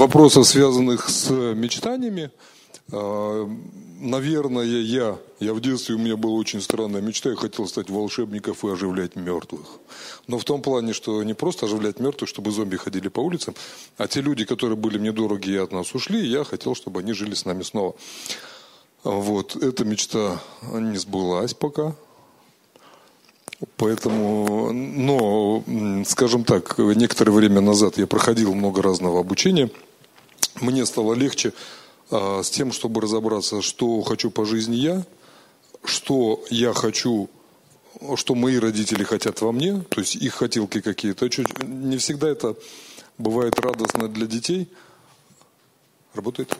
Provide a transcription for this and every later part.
вопросов, связанных с мечтаниями. А, наверное, я, я в детстве, у меня была очень странная мечта, я хотел стать волшебником и оживлять мертвых. Но в том плане, что не просто оживлять мертвых, чтобы зомби ходили по улицам, а те люди, которые были мне дороги и от нас ушли, я хотел, чтобы они жили с нами снова. Вот, эта мечта не сбылась пока. Поэтому, но, скажем так, некоторое время назад я проходил много разного обучения. Мне стало легче а, с тем, чтобы разобраться, что хочу по жизни я, что я хочу, что мои родители хотят во мне, то есть их хотелки какие-то. Не всегда это бывает радостно для детей. Работает?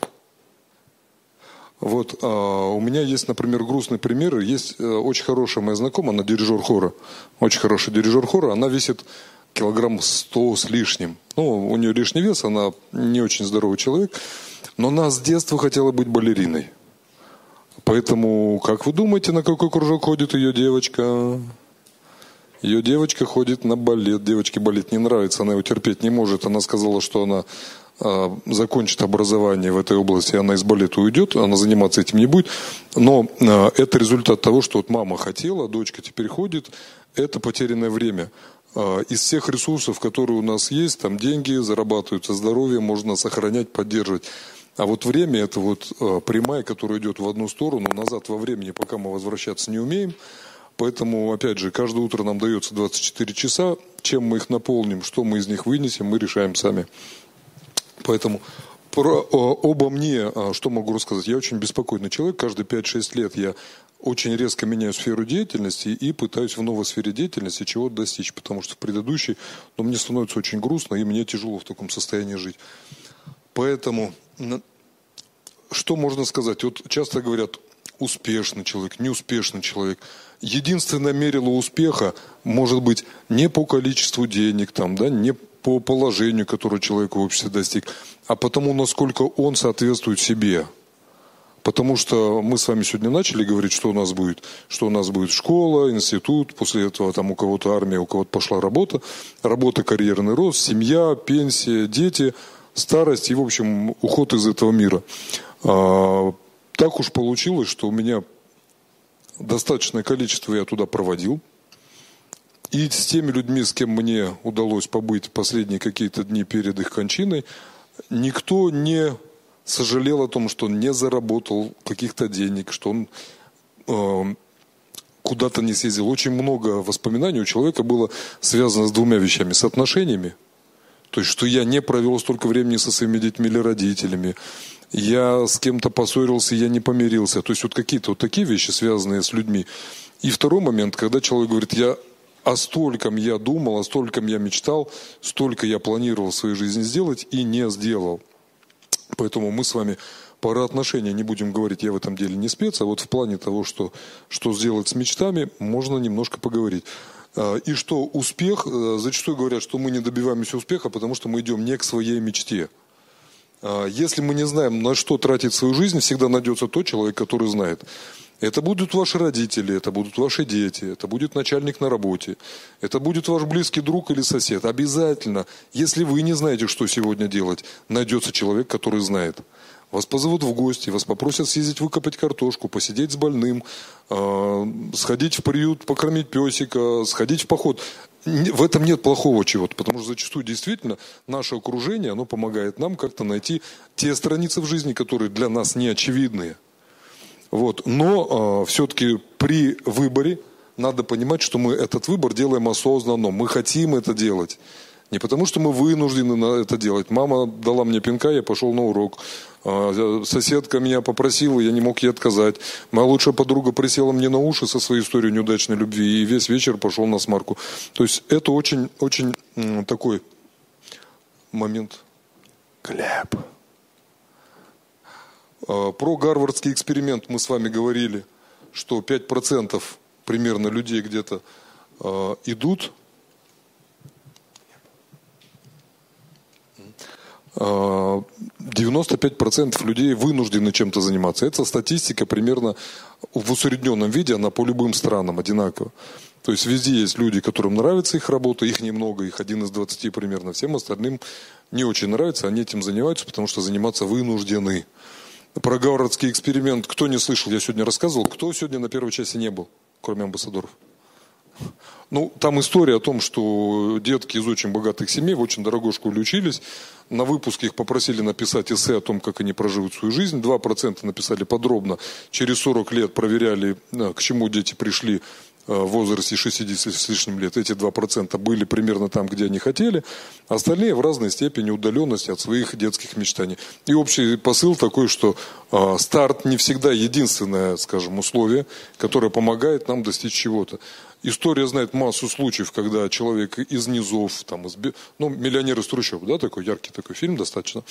Вот, а, у меня есть, например, грустный пример. Есть э, очень хорошая моя знакомая, она дирижер хора. Очень хороший дирижер хора. Она весит килограмм сто с лишним. Ну, у нее лишний вес, она не очень здоровый человек. Но она с детства хотела быть балериной. Поэтому, как вы думаете, на какой кружок ходит ее девочка? Ее девочка ходит на балет. Девочке балет не нравится, она его терпеть не может. Она сказала, что она э, закончит образование в этой области, она из балета уйдет, она заниматься этим не будет. Но э, это результат того, что вот мама хотела, дочка теперь ходит. Это потерянное время. Э, из всех ресурсов, которые у нас есть, там деньги зарабатываются, здоровье можно сохранять, поддерживать. А вот время это вот э, прямая, которая идет в одну сторону, назад во времени, пока мы возвращаться не умеем. Поэтому, опять же, каждое утро нам дается 24 часа. Чем мы их наполним, что мы из них вынесем, мы решаем сами. Поэтому про, обо мне, а, что могу рассказать? Я очень беспокойный человек. Каждые 5-6 лет я очень резко меняю сферу деятельности и пытаюсь в новой сфере деятельности чего-то достичь. Потому что в предыдущей, ну, мне становится очень грустно, и мне тяжело в таком состоянии жить. Поэтому что можно сказать? Вот часто говорят, успешный человек, неуспешный человек. Единственное мерило успеха может быть не по количеству денег, там, да, не по положению, которое человек в обществе достиг, а потому, насколько он соответствует себе. Потому что мы с вами сегодня начали говорить, что у нас будет. Что у нас будет школа, институт, после этого там у кого-то армия, у кого-то пошла работа. Работа, карьерный рост, семья, пенсия, дети – старость и, в общем, уход из этого мира. А, так уж получилось, что у меня достаточное количество я туда проводил. И с теми людьми, с кем мне удалось побыть последние какие-то дни перед их кончиной, никто не сожалел о том, что он не заработал каких-то денег, что он э, куда-то не съездил. Очень много воспоминаний у человека было связано с двумя вещами. С отношениями – то есть, что я не провел столько времени со своими детьми или родителями, я с кем-то поссорился, я не помирился. То есть, вот какие-то вот такие вещи, связанные с людьми. И второй момент, когда человек говорит, я о стольком я думал, о стольком я мечтал, столько я планировал в своей жизни сделать и не сделал. Поэтому мы с вами про отношения не будем говорить, я в этом деле не спец, а вот в плане того, что, что сделать с мечтами, можно немножко поговорить. А, и что успех, э, зачастую говорят, что мы не добиваемся успеха, потому что мы идем не к своей мечте. А, если мы не знаем, на что тратить свою жизнь, всегда найдется тот человек, который знает. Это будут ваши родители, это будут ваши дети, это будет начальник на работе, это будет ваш близкий друг или сосед. Обязательно, если вы не знаете, что сегодня делать, найдется человек, который знает. Вас позовут в гости, вас попросят съездить выкопать картошку, посидеть с больным, э, сходить в приют, покормить песика, сходить в поход. В этом нет плохого чего-то, потому что зачастую действительно наше окружение, оно помогает нам как-то найти те страницы в жизни, которые для нас не очевидные. Вот. Но э, все-таки при выборе надо понимать, что мы этот выбор делаем осознанно, мы хотим это делать. Не потому, что мы вынуждены это делать. Мама дала мне пинка, я пошел на урок. А, соседка меня попросила, я не мог ей отказать. Моя лучшая подруга присела мне на уши со своей историей неудачной любви и весь вечер пошел на смарку. То есть это очень, очень такой момент. Глеб. А, про гарвардский эксперимент мы с вами говорили, что 5% примерно людей где-то а, идут 95% людей вынуждены чем-то заниматься. Это статистика примерно в усредненном виде, она по любым странам одинакова. То есть везде есть люди, которым нравится их работа, их немного, их один из двадцати примерно. Всем остальным не очень нравится, они этим занимаются, потому что заниматься вынуждены. Про городский эксперимент кто не слышал, я сегодня рассказывал. Кто сегодня на первой части не был, кроме амбассадоров? Ну, там история о том, что детки из очень богатых семей в очень дорогой школе учились. На выпуске их попросили написать эссе о том, как они проживут свою жизнь. 2% написали подробно. Через 40 лет проверяли, э, к чему дети пришли в возрасте 60 с лишним лет, эти 2% были примерно там, где они хотели, остальные в разной степени удаленности от своих детских мечтаний. И общий посыл такой, что э, старт не всегда единственное, скажем, условие, которое помогает нам достичь чего-то. История знает массу случаев, когда человек из низов, там, из, ну, «Миллионер из трущоб», да, такой яркий такой фильм достаточно,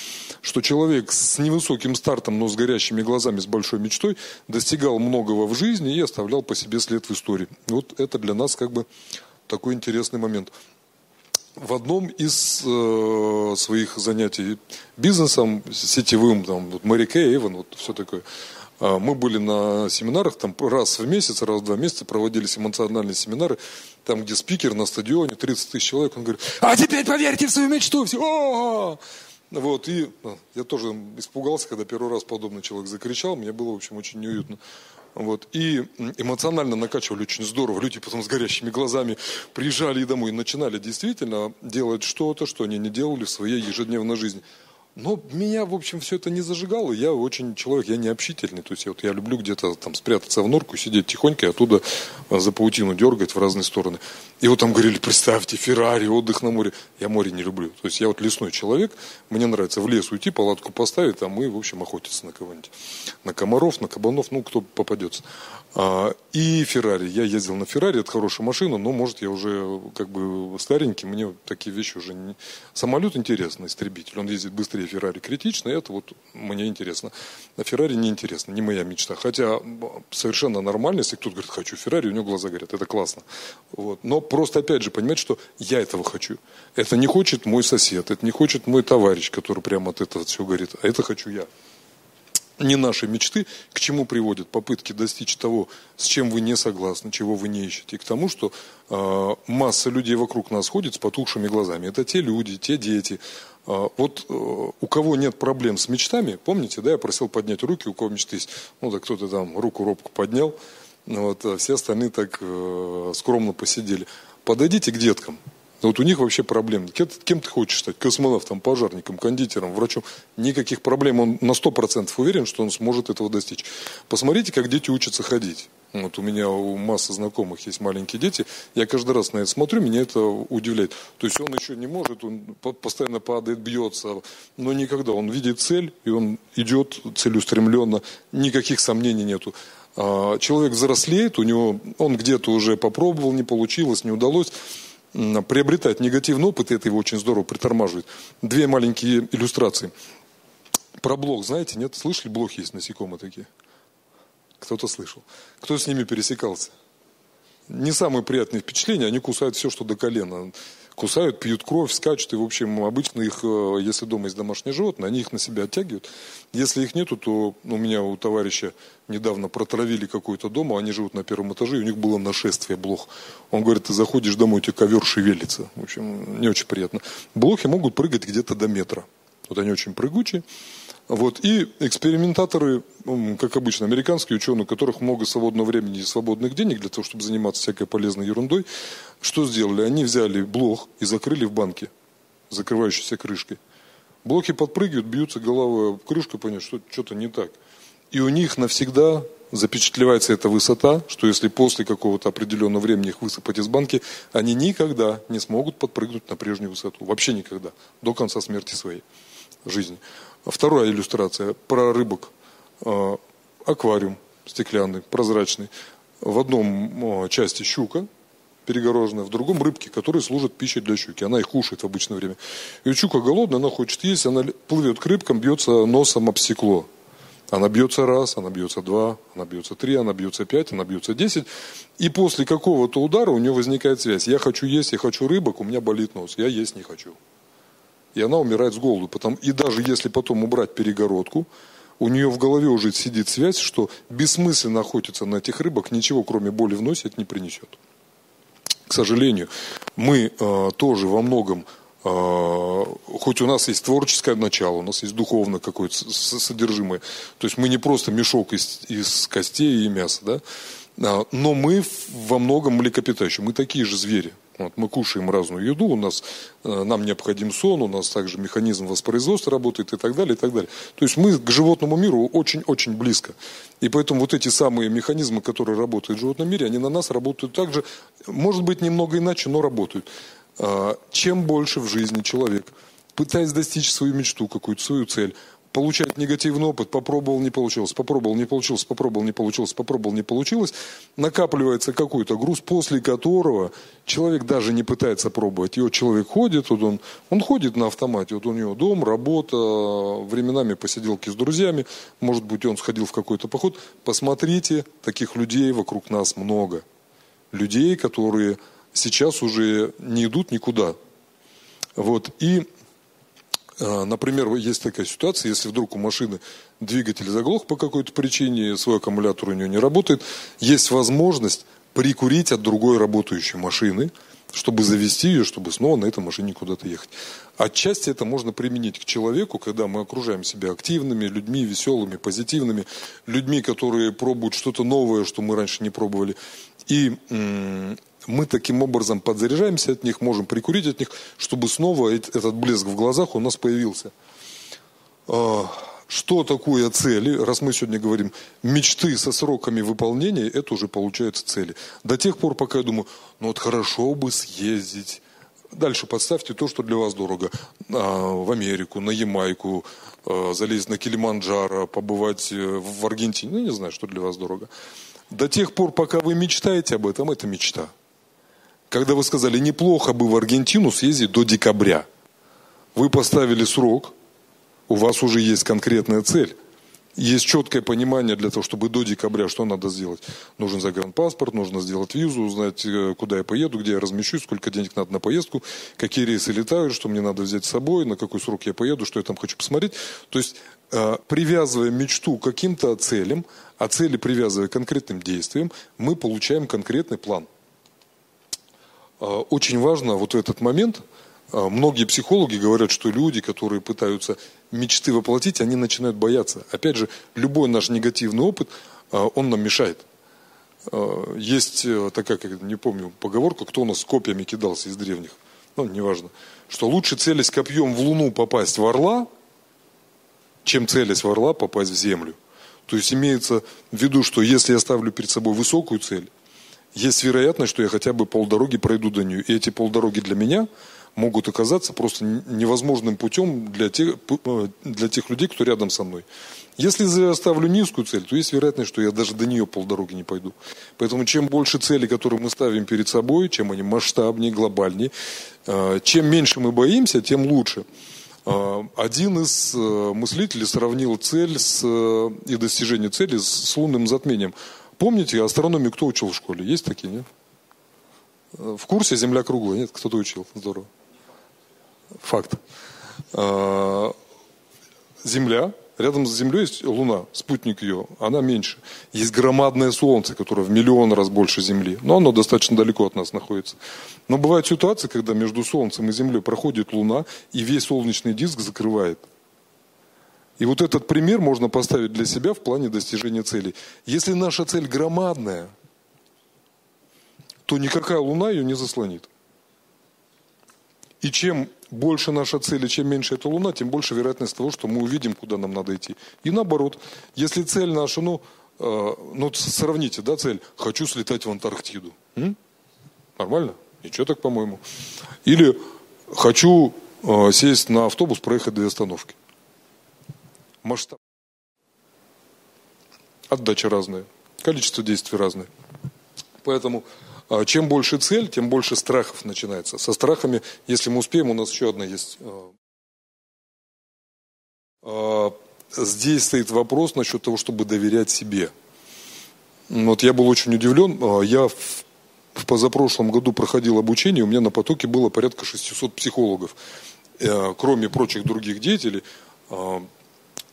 что человек с невысоким стартом, но с горящими глазами, с большой мечтой, достигал многого в жизни и оставлял по себе след в истории. Вот это для нас как бы такой интересный момент. В одном из э, своих занятий бизнесом, сетевым, там, вот Мэри Кей, Эйвен, вот все такое, мы были на семинарах, там раз в месяц, раз в два месяца проводились эмоциональные семинары, там, где спикер на стадионе, 30 тысяч человек, он говорит, а теперь поверьте в свою мечту, все, о Вот, и ну, я тоже испугался, когда первый раз подобный человек закричал, мне было, в общем, очень неуютно. Вот. И эмоционально накачивали очень здорово. Люди потом с горящими глазами приезжали и домой и начинали действительно делать что-то, что они не делали в своей ежедневной жизни. Но меня, в общем, все это не зажигало. Я очень человек, я не общительный. То есть вот я люблю где-то там спрятаться в норку, сидеть тихонько и оттуда а, за паутину дергать в разные стороны. И вот там говорили, представьте, Феррари, отдых на море. Я море не люблю. То есть я вот лесной человек, мне нравится в лес уйти, палатку поставить, а мы, в общем, охотиться на кого-нибудь. На комаров, на кабанов, ну, кто попадется. А, и Феррари. Я ездил на Феррари, это хорошая машина, но, может, я уже как бы старенький, мне такие вещи уже не... Самолет интересный, истребитель, он ездит быстрее Феррари, критично, это вот мне интересно. На Феррари не интересно, не моя мечта. Хотя совершенно нормально, если кто-то говорит, хочу Феррари, у него глаза горят, это классно. Вот. Но просто, опять же, понимать, что я этого хочу. Это не хочет мой сосед, это не хочет мой товарищ, который прямо от этого все говорит, а это хочу я не наши мечты, к чему приводят попытки достичь того, с чем вы не согласны, чего вы не ищете, к тому, что э, масса людей вокруг нас ходит с потухшими глазами. Это те люди, те дети. Э, вот э, у кого нет проблем с мечтами, помните, да, я просил поднять руки, у кого мечты есть, ну да кто-то там руку робку поднял, вот, а все остальные так э, скромно посидели. Подойдите к деткам, вот у них вообще проблем. Кем, кем ты хочешь стать? Космонавтом, пожарником, кондитером, врачом? Никаких проблем. Он на 100% уверен, что он сможет этого достичь. Посмотрите, как дети учатся ходить. Вот у меня у массы знакомых есть маленькие дети. Я каждый раз на это смотрю, меня это удивляет. То есть он еще не может, он постоянно падает, бьется, но никогда. Он видит цель, и он идет целеустремленно. Никаких сомнений нету. А человек взрослеет, у него, он где-то уже попробовал, не получилось, не удалось приобретать негативный опыт, и это его очень здорово притормаживает. Две маленькие иллюстрации. Про блох, знаете, нет? Слышали, блох есть насекомые такие? Кто-то слышал. Кто с ними пересекался? Не самые приятные впечатления, они кусают все, что до колена кусают, пьют кровь, скачут. И, в общем, обычно их, э, если дома есть домашние животные, они их на себя оттягивают. Если их нету, то у меня у товарища недавно протравили какой-то дом, а они живут на первом этаже, и у них было нашествие блох. Он говорит, ты заходишь домой, у тебя ковер шевелится. В общем, не очень приятно. Блохи могут прыгать где-то до метра. Вот они очень прыгучие. Вот. И экспериментаторы, как обычно, американские ученые, у которых много свободного времени и свободных денег для того, чтобы заниматься всякой полезной ерундой, что сделали? Они взяли блок и закрыли в банке, закрывающейся крышкой. Блоки подпрыгивают, бьются головой в крышку, понять, что что-то не так. И у них навсегда запечатлевается эта высота, что если после какого-то определенного времени их высыпать из банки, они никогда не смогут подпрыгнуть на прежнюю высоту. Вообще никогда. До конца смерти своей жизни. Вторая иллюстрация про рыбок. А, аквариум стеклянный, прозрачный. В одном а, части щука перегороженная, в другом рыбки, которые служат пищей для щуки. Она их кушает в обычное время. И щука голодная, она хочет есть, она плывет к рыбкам, бьется носом об стекло. Она бьется раз, она бьется два, она бьется три, она бьется пять, она бьется десять. И после какого-то удара у нее возникает связь. Я хочу есть, я хочу рыбок, у меня болит нос. Я есть не хочу и она умирает с голоду. Потом, и даже если потом убрать перегородку, у нее в голове уже сидит связь, что бессмысленно охотиться на этих рыбок, ничего кроме боли в носе это не принесет. К сожалению, мы э, тоже во многом а, хоть у нас есть творческое начало, у нас есть духовное какое-то содержимое, то есть мы не просто мешок из, из костей и мяса, да, а, но мы во многом млекопитающие, мы такие же звери. Вот, мы кушаем разную еду, у нас, э, нам необходим сон, у нас также механизм воспроизводства работает и так далее, и так далее. То есть мы к животному миру очень-очень близко. И поэтому вот эти самые механизмы, которые работают в животном мире, они на нас работают также, может быть, немного иначе, но работают. А, чем больше в жизни человек, пытаясь достичь свою мечту, какую-то свою цель, получает негативный опыт, попробовал, не получилось, попробовал, не получилось, попробовал, не получилось, попробовал, не получилось, накапливается какой-то груз, после которого человек даже не пытается пробовать. И вот человек ходит, вот он, он ходит на автомате, вот у него дом, работа, временами посиделки с друзьями, может быть, он сходил в какой-то поход. Посмотрите, таких людей вокруг нас много. Людей, которые сейчас уже не идут никуда. Вот. И, например, есть такая ситуация, если вдруг у машины двигатель заглох по какой-то причине, свой аккумулятор у нее не работает, есть возможность прикурить от другой работающей машины, чтобы завести ее, чтобы снова на этой машине куда-то ехать. Отчасти это можно применить к человеку, когда мы окружаем себя активными людьми, веселыми, позитивными, людьми, которые пробуют что-то новое, что мы раньше не пробовали. И мы таким образом подзаряжаемся от них, можем прикурить от них, чтобы снова этот блеск в глазах у нас появился. А, что такое цели? Раз мы сегодня говорим мечты со сроками выполнения, это уже получается цели. До тех пор, пока я думаю, ну вот хорошо бы съездить. Дальше подставьте то, что для вас дорого. В Америку, на Ямайку, а, залезть на Килиманджаро, побывать э, в Аргентине. Ну, не знаю, что для вас дорого. До тех пор, пока вы мечтаете об этом, это мечта когда вы сказали, неплохо бы в Аргентину съездить до декабря. Вы поставили срок, у вас уже есть конкретная цель. Есть четкое понимание для того, чтобы до декабря что надо сделать. Нужен загранпаспорт, нужно сделать визу, узнать, э, куда я поеду, где я размещусь, сколько денег надо на поездку, какие рейсы летают, что мне надо взять с собой, на какой срок я поеду, что я там хочу посмотреть. То есть, э, привязывая мечту к каким-то целям, а цели привязывая к конкретным действиям, мы получаем конкретный план – очень важно вот этот момент, а, многие психологи говорят, что люди, которые пытаются мечты воплотить, они начинают бояться. Опять же, любой наш негативный опыт, а, он нам мешает. Есть э, такая, как не помню, поговорка, кто у нас копьями кидался из древних, ну, неважно, что лучше целясь копьем в Луну попасть в Орла, чем целясь в Орла попасть в Землю. То есть имеется в виду, что если я ставлю перед собой высокую цель, есть вероятность, что я хотя бы полдороги пройду до нее. И эти полдороги для меня могут оказаться просто невозможным путем для тех, э, для тех людей, кто рядом со мной. Если я ставлю низкую цель, то есть вероятность, что я даже до нее полдороги не пойду. Поэтому чем больше целей, которые мы ставим перед собой, чем они масштабнее, глобальнее, э, чем меньше мы боимся, тем лучше. Э, один из мыслителей сравнил цель с, и достижение цели с лунным затмением. Помните, астрономию кто учил в школе? Есть такие, нет? В курсе Земля круглая, нет? Кто-то учил, здорово. Факт. А, Земля, рядом с Землей есть Луна, спутник ее, она меньше. Есть громадное Солнце, которое в миллион раз больше Земли, но оно достаточно далеко от нас находится. Но бывают ситуации, когда между Солнцем и Землей проходит Луна, и весь солнечный диск закрывает и вот этот пример можно поставить для себя в плане достижения целей. Если наша цель громадная, то никакая луна ее не заслонит. И чем больше наша цель, и чем меньше эта луна, тем больше вероятность того, что мы увидим, куда нам надо идти. И наоборот, если цель наша, ну, э, ну сравните, да, цель, хочу слетать в Антарктиду. М? Нормально? Ничего так, по-моему. Или хочу э, сесть на автобус, проехать две остановки масштаб. Отдача разная, количество действий разное. Поэтому а, чем больше цель, тем больше страхов начинается. Со страхами, если мы успеем, у нас еще одна есть. А, а, здесь стоит вопрос насчет того, чтобы доверять себе. Вот я был очень удивлен. Я в, позапрошлом году проходил обучение, у меня на потоке было порядка 600 психологов. Кроме прочих других деятелей,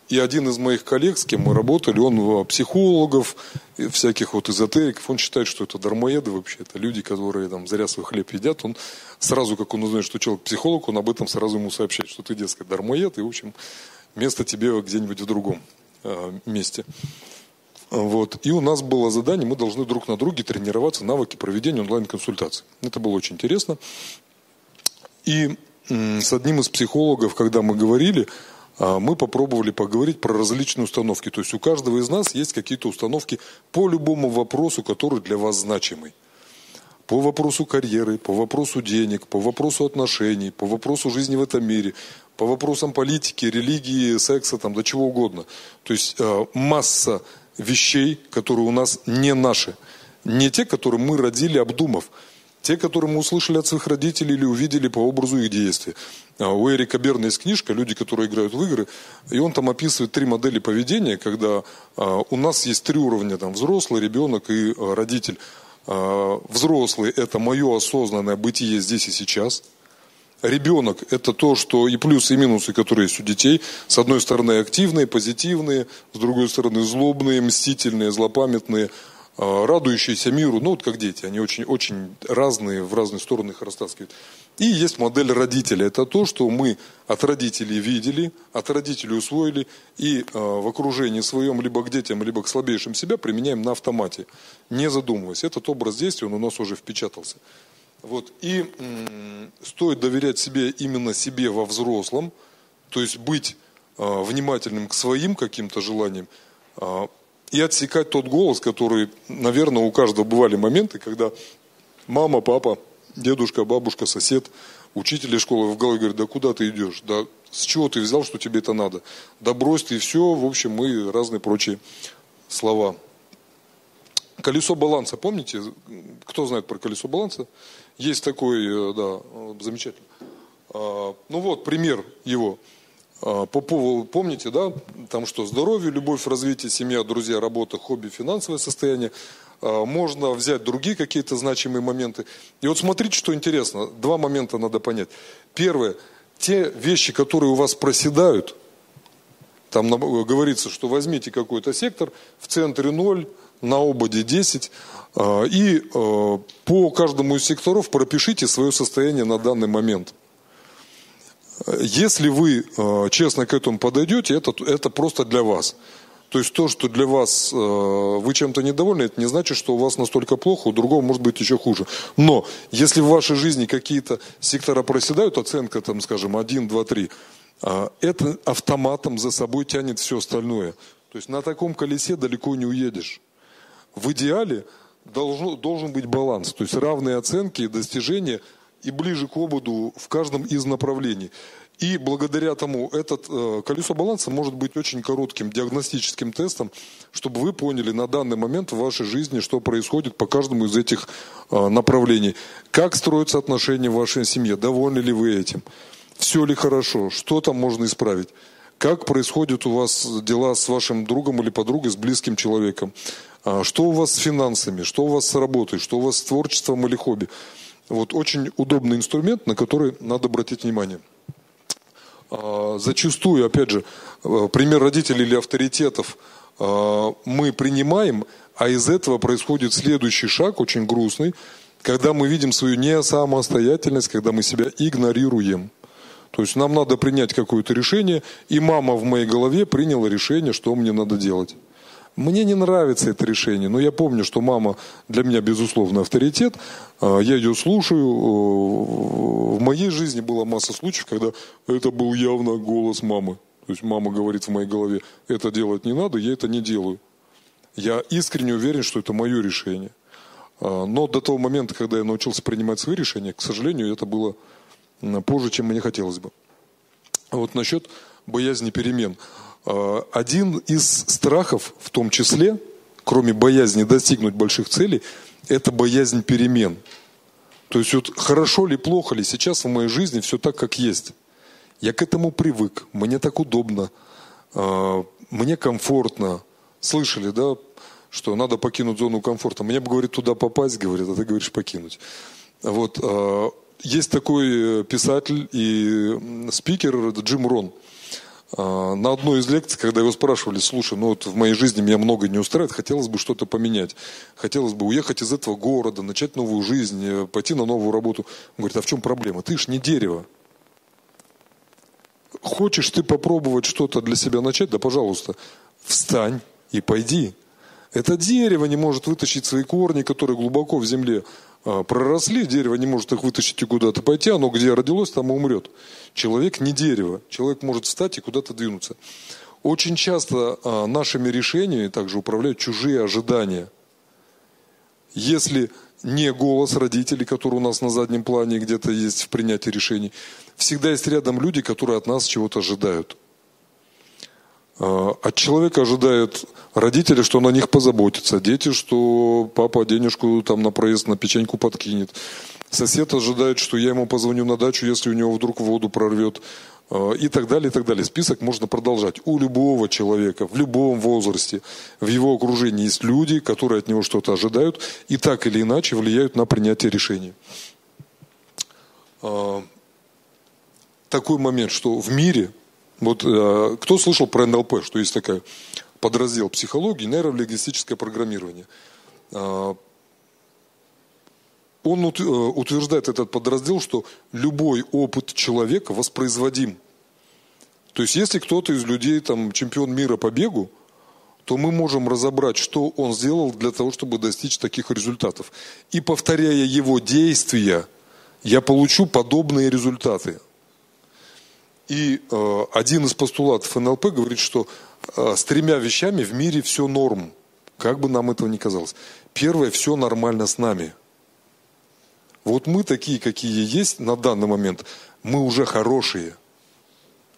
И один из моих коллег, с кем мы работали, он психологов, всяких вот эзотериков, он считает, что это дармоеды вообще, это люди, которые там заря свой хлеб едят. Он сразу, как он узнает, что человек психолог, он об этом сразу ему сообщает, что ты, дескать, дармоед, и, в общем, место тебе где-нибудь в другом э, месте. Вот. И у нас было задание, мы должны друг на друге тренироваться навыки проведения онлайн-консультаций. Это было очень интересно. И с одним из психологов, когда мы говорили, мы попробовали поговорить про различные установки. То есть у каждого из нас есть какие-то установки по любому вопросу, который для вас значимый. По вопросу карьеры, по вопросу денег, по вопросу отношений, по вопросу жизни в этом мире, по вопросам политики, религии, секса, там, до чего угодно. То есть э, масса вещей, которые у нас не наши. Не те, которые мы родили, обдумав. Те, которые мы услышали от своих родителей или увидели по образу их действия. А, у Эрика Берна есть книжка «Люди, которые играют в игры», и он там описывает три модели поведения, когда а, у нас есть три уровня, там, взрослый, ребенок и а, родитель. Взрослый – это мое осознанное бытие здесь и сейчас – Ребенок – это то, что и плюсы, и минусы, которые есть у детей. С одной стороны активные, позитивные, с другой стороны злобные, мстительные, злопамятные – радующиеся миру, ну вот как дети, они очень, очень разные, в разные стороны их растаскивают. И есть модель родителя. Это то, что мы от родителей видели, от родителей усвоили и э, в окружении своем, либо к детям, либо к слабейшим себя применяем на автомате, не задумываясь. Этот образ действия, он у нас уже впечатался. Вот. И м- стоит доверять себе именно себе во взрослом, то есть быть э, внимательным к своим каким-то желаниям, э, и отсекать тот голос, который, наверное, у каждого бывали моменты, когда мама, папа, дедушка, бабушка, сосед, учитель из школы в голове говорит, да куда ты идешь, да с чего ты взял, что тебе это надо, да брось ты все, в общем, мы разные прочие слова. Колесо баланса, помните, кто знает про колесо баланса? Есть такой, э, да, замечательный. А, ну вот, пример его. А, по поводу, помните, да, там что, здоровье, любовь, развитие, семья, друзья, работа, хобби, финансовое состояние. А, можно взять другие какие-то значимые моменты. И вот смотрите, что интересно. Два момента надо понять. Первое, те вещи, которые у вас проседают, там говорится, что возьмите какой-то сектор, в центре 0, на ободе 10, а, и по каждому из секторов пропишите свое состояние на данный момент – если вы э, честно к этому подойдете, это, это просто для вас. То есть то, что для вас э, вы чем-то недовольны, это не значит, что у вас настолько плохо, у другого может быть еще хуже. Но если в вашей жизни какие-то сектора проседают, оценка, там, скажем, 1, 2, 3, это автоматом за собой тянет все остальное. То есть на таком колесе далеко не уедешь. В идеале должно, должен быть баланс, то есть равные оценки и достижения – и ближе к ободу в каждом из направлений. И благодаря тому этот э, колесо баланса может быть очень коротким диагностическим тестом, чтобы вы поняли на данный момент в вашей жизни, что происходит по каждому из этих э, направлений. Как строятся отношения в вашей семье, довольны ли вы этим, все ли хорошо, что там можно исправить. Как происходят у вас дела с вашим другом или подругой, с близким человеком? А, что у вас с финансами, что у вас с работой, что у вас с творчеством или хобби? Вот очень удобный инструмент, на который надо обратить внимание. А, зачастую, опять же, э, пример родителей или авторитетов а, мы принимаем, а из этого происходит следующий шаг, очень грустный, когда мы видим свою несамостоятельность, когда мы себя игнорируем. То есть нам надо принять какое-то решение, и мама в моей голове приняла решение, что мне надо делать. Мне не нравится это решение, но я помню, что мама для меня, безусловно, авторитет. А, я ее слушаю. В моей жизни была масса случаев, когда это был явно голос мамы. То есть мама говорит в моей голове, это делать не надо, я это не делаю. Я искренне уверен, что это мое решение. А, но до того момента, когда я научился принимать свои решения, к сожалению, это было позже, чем мне хотелось бы. А вот насчет боязни перемен. Э, один из страхов, в том числе, кроме боязни достигнуть больших целей, это боязнь перемен. То есть вот хорошо ли, плохо ли, сейчас в моей жизни все так, как есть. Я к этому привык, мне так удобно, э, мне комфортно. Слышали, да, что надо покинуть зону комфорта. Мне бы, говорит, туда попасть, говорит, а ты говоришь покинуть. Вот. Э, есть такой писатель и спикер Джим Рон – а, на одной из лекций, когда его спрашивали, слушай, ну вот в моей жизни меня много не устраивает, хотелось бы что-то поменять. Хотелось бы уехать из этого города, начать новую жизнь, э, пойти на новую работу. Он говорит, а в чем проблема? Ты ж не дерево. Хочешь ты попробовать что-то для себя начать? Да, пожалуйста, встань и пойди. Это дерево не может вытащить свои корни, которые глубоко в земле а, проросли, дерево не может их вытащить и куда-то пойти, оно где родилось, там и умрет. Человек не дерево, человек может встать и куда-то двинуться. Очень часто а, нашими решениями также управляют чужие ожидания. Если не голос родителей, который у нас на заднем плане где-то есть в принятии решений, всегда есть рядом люди, которые от нас чего-то ожидают – а, от человека ожидают родители, что о них позаботится, дети, что папа денежку там на проезд, на печеньку подкинет. Сосед ожидает, что я ему позвоню на дачу, если у него вдруг воду прорвет. А, и так далее, и так далее. Список можно продолжать. У любого человека, в любом возрасте, в его окружении есть люди, которые от него что-то ожидают и так или иначе влияют на принятие решений. А, такой момент, что в мире вот э, кто слышал про НЛП, что есть такая подраздел психологии, нейролингвистическое программирование. Э, он э, утверждает этот подраздел, что любой опыт человека воспроизводим. То есть, если кто-то из людей там чемпион мира по бегу, то мы можем разобрать, что он сделал для того, чтобы достичь таких результатов. И повторяя его действия, я получу подобные результаты. И э, один из постулатов НЛП говорит, что э, с тремя вещами в мире все норм, как бы нам этого ни казалось. Первое, все нормально с нами. Вот мы такие, какие есть на данный момент, мы уже хорошие.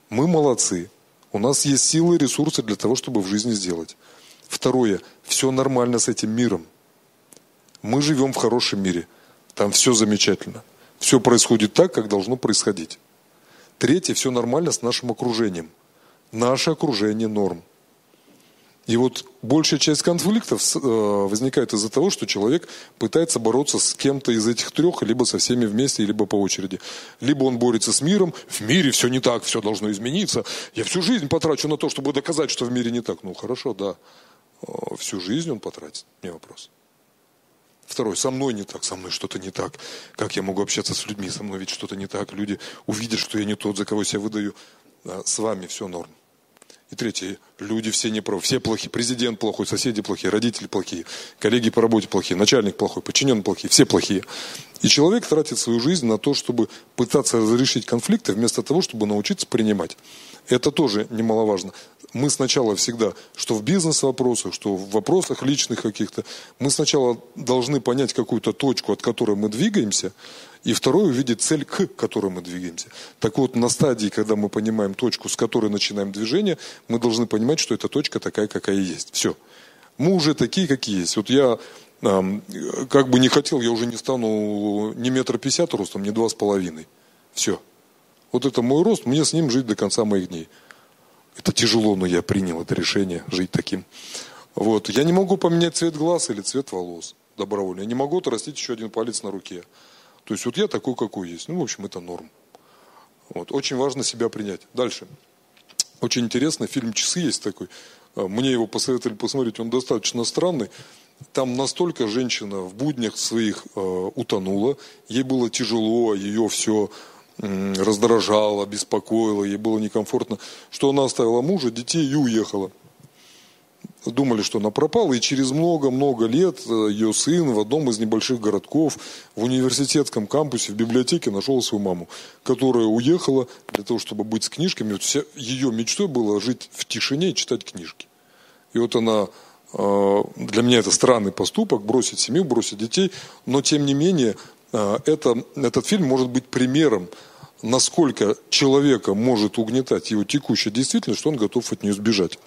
Мы молодцы. У нас есть силы и ресурсы для того, чтобы в жизни сделать. Второе, все нормально с этим миром. Мы живем в хорошем мире. Там все замечательно. Все происходит так, как должно происходить. Третье, все нормально с нашим окружением. Наше окружение норм. И вот большая часть конфликтов э, возникает из-за того, что человек пытается бороться с кем-то из этих трех, либо со всеми вместе, либо по очереди. Либо он борется с миром, в мире все не так, все должно измениться. Я всю жизнь потрачу на то, чтобы доказать, что в мире не так. Ну хорошо, да. Э, всю жизнь он потратит, не вопрос. Второй, со мной не так, со мной что-то не так. Как я могу общаться с людьми, со мной ведь что-то не так. Люди увидят, что я не тот, за кого себя выдаю. А с вами все норм. И третье, люди все неправы, все плохие, президент плохой, соседи плохие, родители плохие, коллеги по работе плохие, начальник плохой, подчиненные плохие, все плохие. И человек тратит свою жизнь на то, чтобы пытаться разрешить конфликты, вместо того, чтобы научиться принимать. Это тоже немаловажно мы сначала всегда, что в бизнес-вопросах, что в вопросах личных каких-то, мы сначала должны понять какую-то точку, от которой мы двигаемся, и второе увидеть цель, к которой мы двигаемся. Так вот, на стадии, когда мы понимаем точку, с которой начинаем движение, мы должны понимать, что эта точка такая, какая есть. Все. Мы уже такие, какие есть. Вот я как бы не хотел, я уже не стану ни метр пятьдесят ростом, ни два с половиной. Все. Вот это мой рост, мне с ним жить до конца моих дней. Это тяжело, но я принял это решение жить таким. Вот. Я не могу поменять цвет глаз или цвет волос добровольно. Я не могу отрастить еще один палец на руке. То есть вот я такой, какой есть. Ну, в общем, это норм. Вот. Очень важно себя принять. Дальше. Очень интересно, фильм «Часы» есть такой. А, мне его посоветовали посмотреть, он достаточно странный. Там настолько женщина в буднях своих э, утонула, ей было тяжело, ее все раздражало, беспокоило, ей было некомфортно, что она оставила мужа, детей и уехала. Думали, что она пропала, и через много-много лет э, ее сын в одном из небольших городков в университетском кампусе в библиотеке нашел свою маму, которая уехала для того, чтобы быть с книжками. Вот вся, ее мечтой было жить в тишине и читать книжки. И вот она э, для меня это странный поступок, бросить семью, бросить детей, но тем не менее э, это, этот фильм может быть примером насколько человека может угнетать его текущая действительность, что он готов от нее сбежать.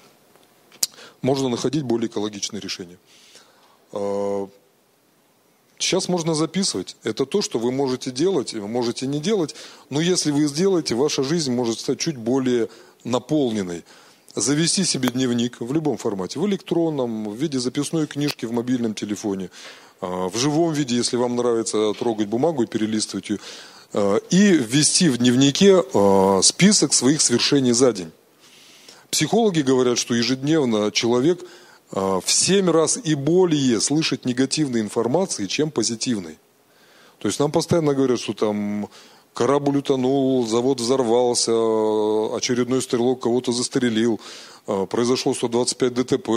Можно находить более экологичные решения. А, сейчас можно записывать. Это то, что вы можете делать, вы можете не делать. Но если вы сделаете, ваша жизнь может стать чуть более наполненной. Завести себе дневник в любом формате, в электронном, в виде записной книжки в мобильном телефоне, а, в живом виде, если вам нравится трогать бумагу и перелистывать ее. Э, и ввести в дневнике э, список своих свершений за день. Психологи говорят, что ежедневно человек а, в семь раз и более слышит негативной информации, чем позитивной. То есть нам постоянно говорят, что там корабль утонул, завод взорвался, очередной стрелок кого-то застрелил, а, произошло 125 ДТП,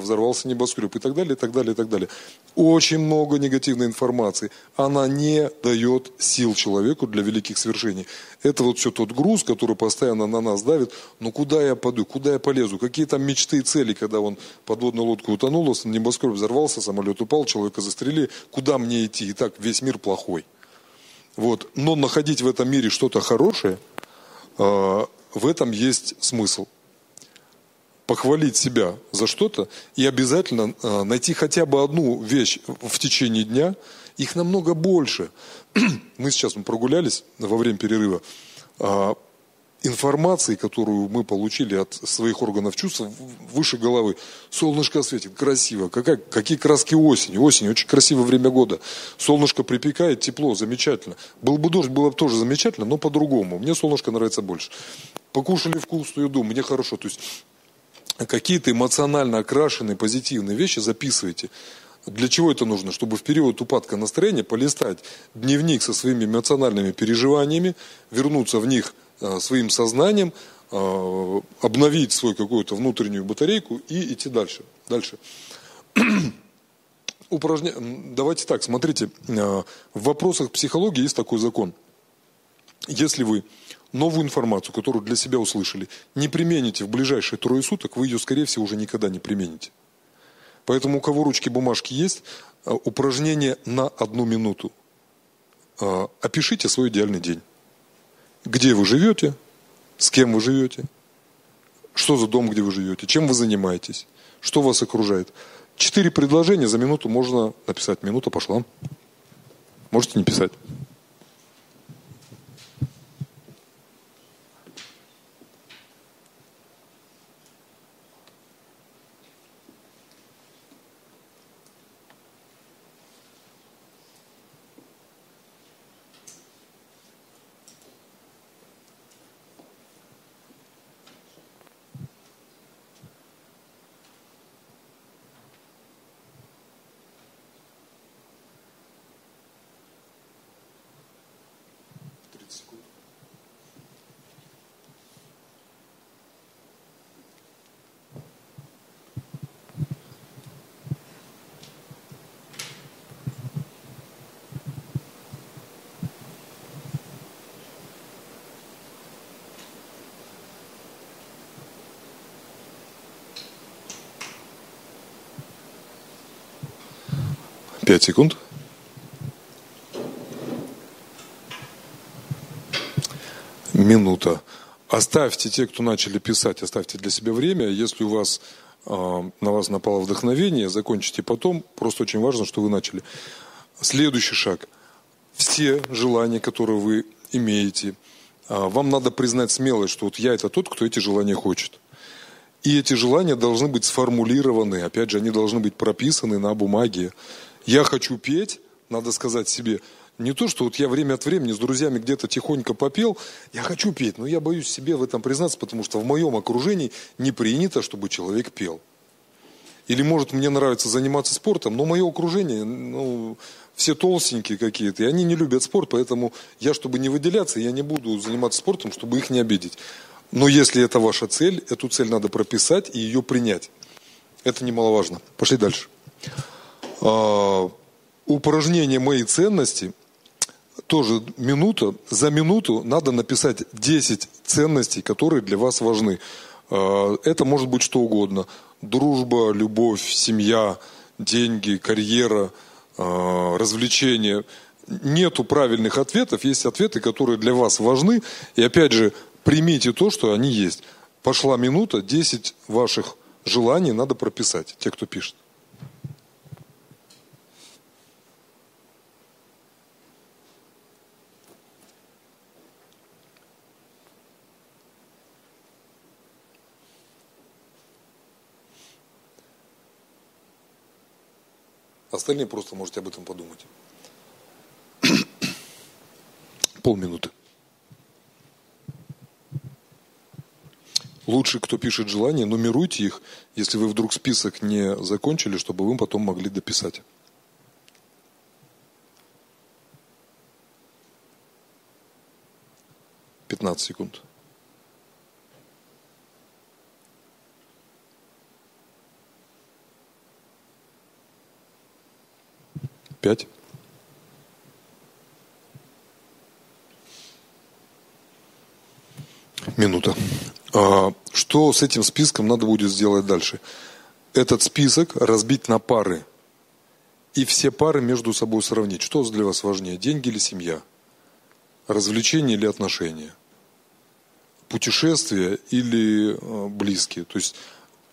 взорвался небоскреб и так далее, и так далее, и так далее. Очень много негативной информации. Она не дает сил человеку для великих свершений. Это вот все тот груз, который постоянно на нас давит. Ну куда я пойду, куда я полезу? Какие там мечты и цели, когда он подводная лодка утонула, небоскреб взорвался, самолет упал, человека застрелили. Куда мне идти? И так весь мир плохой. Вот. Но находить в этом мире что-то хорошее, э, в этом есть смысл похвалить себя за что-то и обязательно э, найти хотя бы одну вещь в течение дня. Их намного больше. Мы сейчас мы прогулялись во время перерыва. А, информации, которую мы получили от своих органов чувств, выше головы. Солнышко светит, красиво. Какая, какие краски осени. Осень, очень красивое время года. Солнышко припекает, тепло, замечательно. Был бы дождь, было бы тоже замечательно, но по-другому. Мне солнышко нравится больше. Покушали вкусную еду, мне хорошо. То есть какие-то эмоционально окрашенные позитивные вещи записывайте. Для чего это нужно? Чтобы в период упадка настроения полистать дневник со своими эмоциональными переживаниями, вернуться в них своим сознанием, э, обновить свою какую-то внутреннюю батарейку и идти дальше. дальше. Упражня... Давайте так, смотрите, э, в вопросах психологии есть такой закон. Если вы новую информацию, которую для себя услышали, не примените в ближайшие трое суток, вы ее, скорее всего, уже никогда не примените. Поэтому у кого ручки бумажки есть, э, упражнение на одну минуту. Э, опишите свой идеальный день. Где вы живете, с кем вы живете, что за дом, где вы живете, чем вы занимаетесь, что вас окружает. Четыре предложения за минуту можно написать. Минута пошла. Можете не писать. Пять секунд. Минута. Оставьте те, кто начали писать, оставьте для себя время. Если у вас э, на вас напало вдохновение, закончите потом. Просто очень важно, что вы начали. Следующий шаг. Все желания, которые вы имеете, э, вам надо признать смелость, что вот я это тот, кто эти желания хочет. И эти желания должны быть сформулированы, опять же, они должны быть прописаны на бумаге. Я хочу петь, надо сказать себе, не то, что вот я время от времени с друзьями где-то тихонько попел, я хочу петь, но я боюсь себе в этом признаться, потому что в моем окружении не принято, чтобы человек пел. Или, может, мне нравится заниматься спортом, но мое окружение, ну, все толстенькие какие-то, и они не любят спорт, поэтому я, чтобы не выделяться, я не буду заниматься спортом, чтобы их не обидеть. Но если это ваша цель, эту цель надо прописать и ее принять. Это немаловажно. Пошли дальше. А, упражнение «Мои ценности» тоже минута. За минуту надо написать 10 ценностей, которые для вас важны. А, это может быть что угодно. Дружба, любовь, семья, деньги, карьера, а, развлечения. Нету правильных ответов, есть ответы, которые для вас важны. И опять же, примите то, что они есть. Пошла минута, 10 ваших желаний надо прописать, те, кто пишет. Остальные просто можете об этом подумать. Полминуты. Лучше, кто пишет желания, нумеруйте их, если вы вдруг список не закончили, чтобы вы потом могли дописать. Пятнадцать секунд. Пять. Минута. А, что с этим списком надо будет сделать дальше? Этот список разбить на пары. И все пары между собой сравнить. Что для вас важнее, деньги или семья? Развлечения или отношения? Путешествия или а, близкие? То есть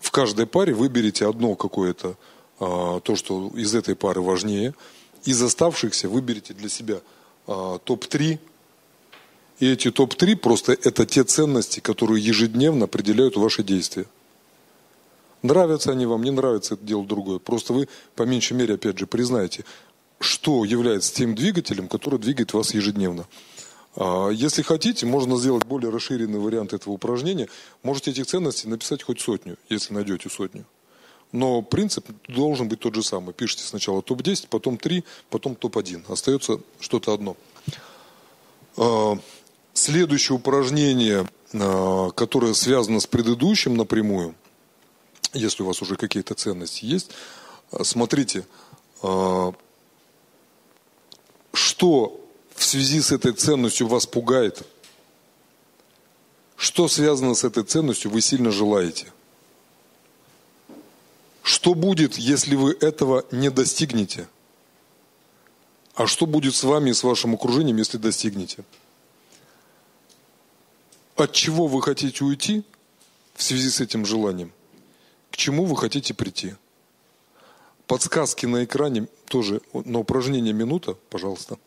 в каждой паре выберите одно какое-то, а, то, что из этой пары важнее. Из оставшихся выберите для себя топ-3 и эти топ-3 просто это те ценности, которые ежедневно определяют ваши действия. Нравятся они вам, не нравится, это дело другое. Просто вы, по меньшей мере, опять же, признаете, что является тем двигателем, который двигает вас ежедневно. А, если хотите, можно сделать более расширенный вариант этого упражнения. Можете этих ценностей написать хоть сотню, если найдете сотню. Но принцип должен быть тот же самый. Пишите сначала топ-10, потом 3, потом топ-1. Остается что-то одно. А, Следующее упражнение, а, которое связано с предыдущим напрямую, если у вас уже какие-то ценности есть, а, смотрите, что в связи с этой ценностью вас пугает, что связано с этой ценностью вы сильно желаете. Что будет, если вы этого не достигнете? А что будет с вами и с вашим окружением, если достигнете? от чего вы хотите уйти в связи с этим желанием, к чему вы хотите прийти. Подсказки на экране тоже на упражнение минута, пожалуйста.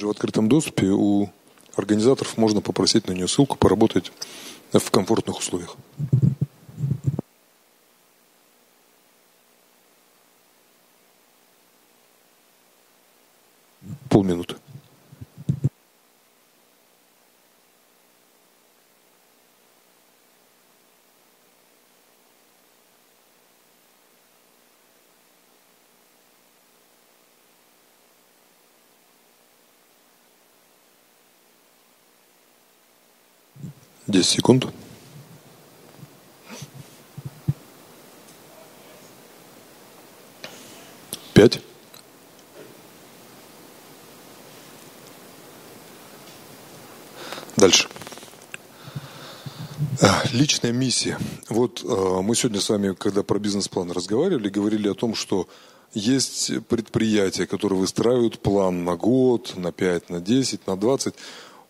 Же, в открытом доступе у организаторов можно попросить на нее ссылку, поработать в комфортных условиях. 10 секунд. Пять. Дальше. А, личная миссия. Вот э, мы сегодня с вами, когда про бизнес-план разговаривали, говорили о том, что есть предприятия, которые выстраивают план на год, на 5, на 10, на 20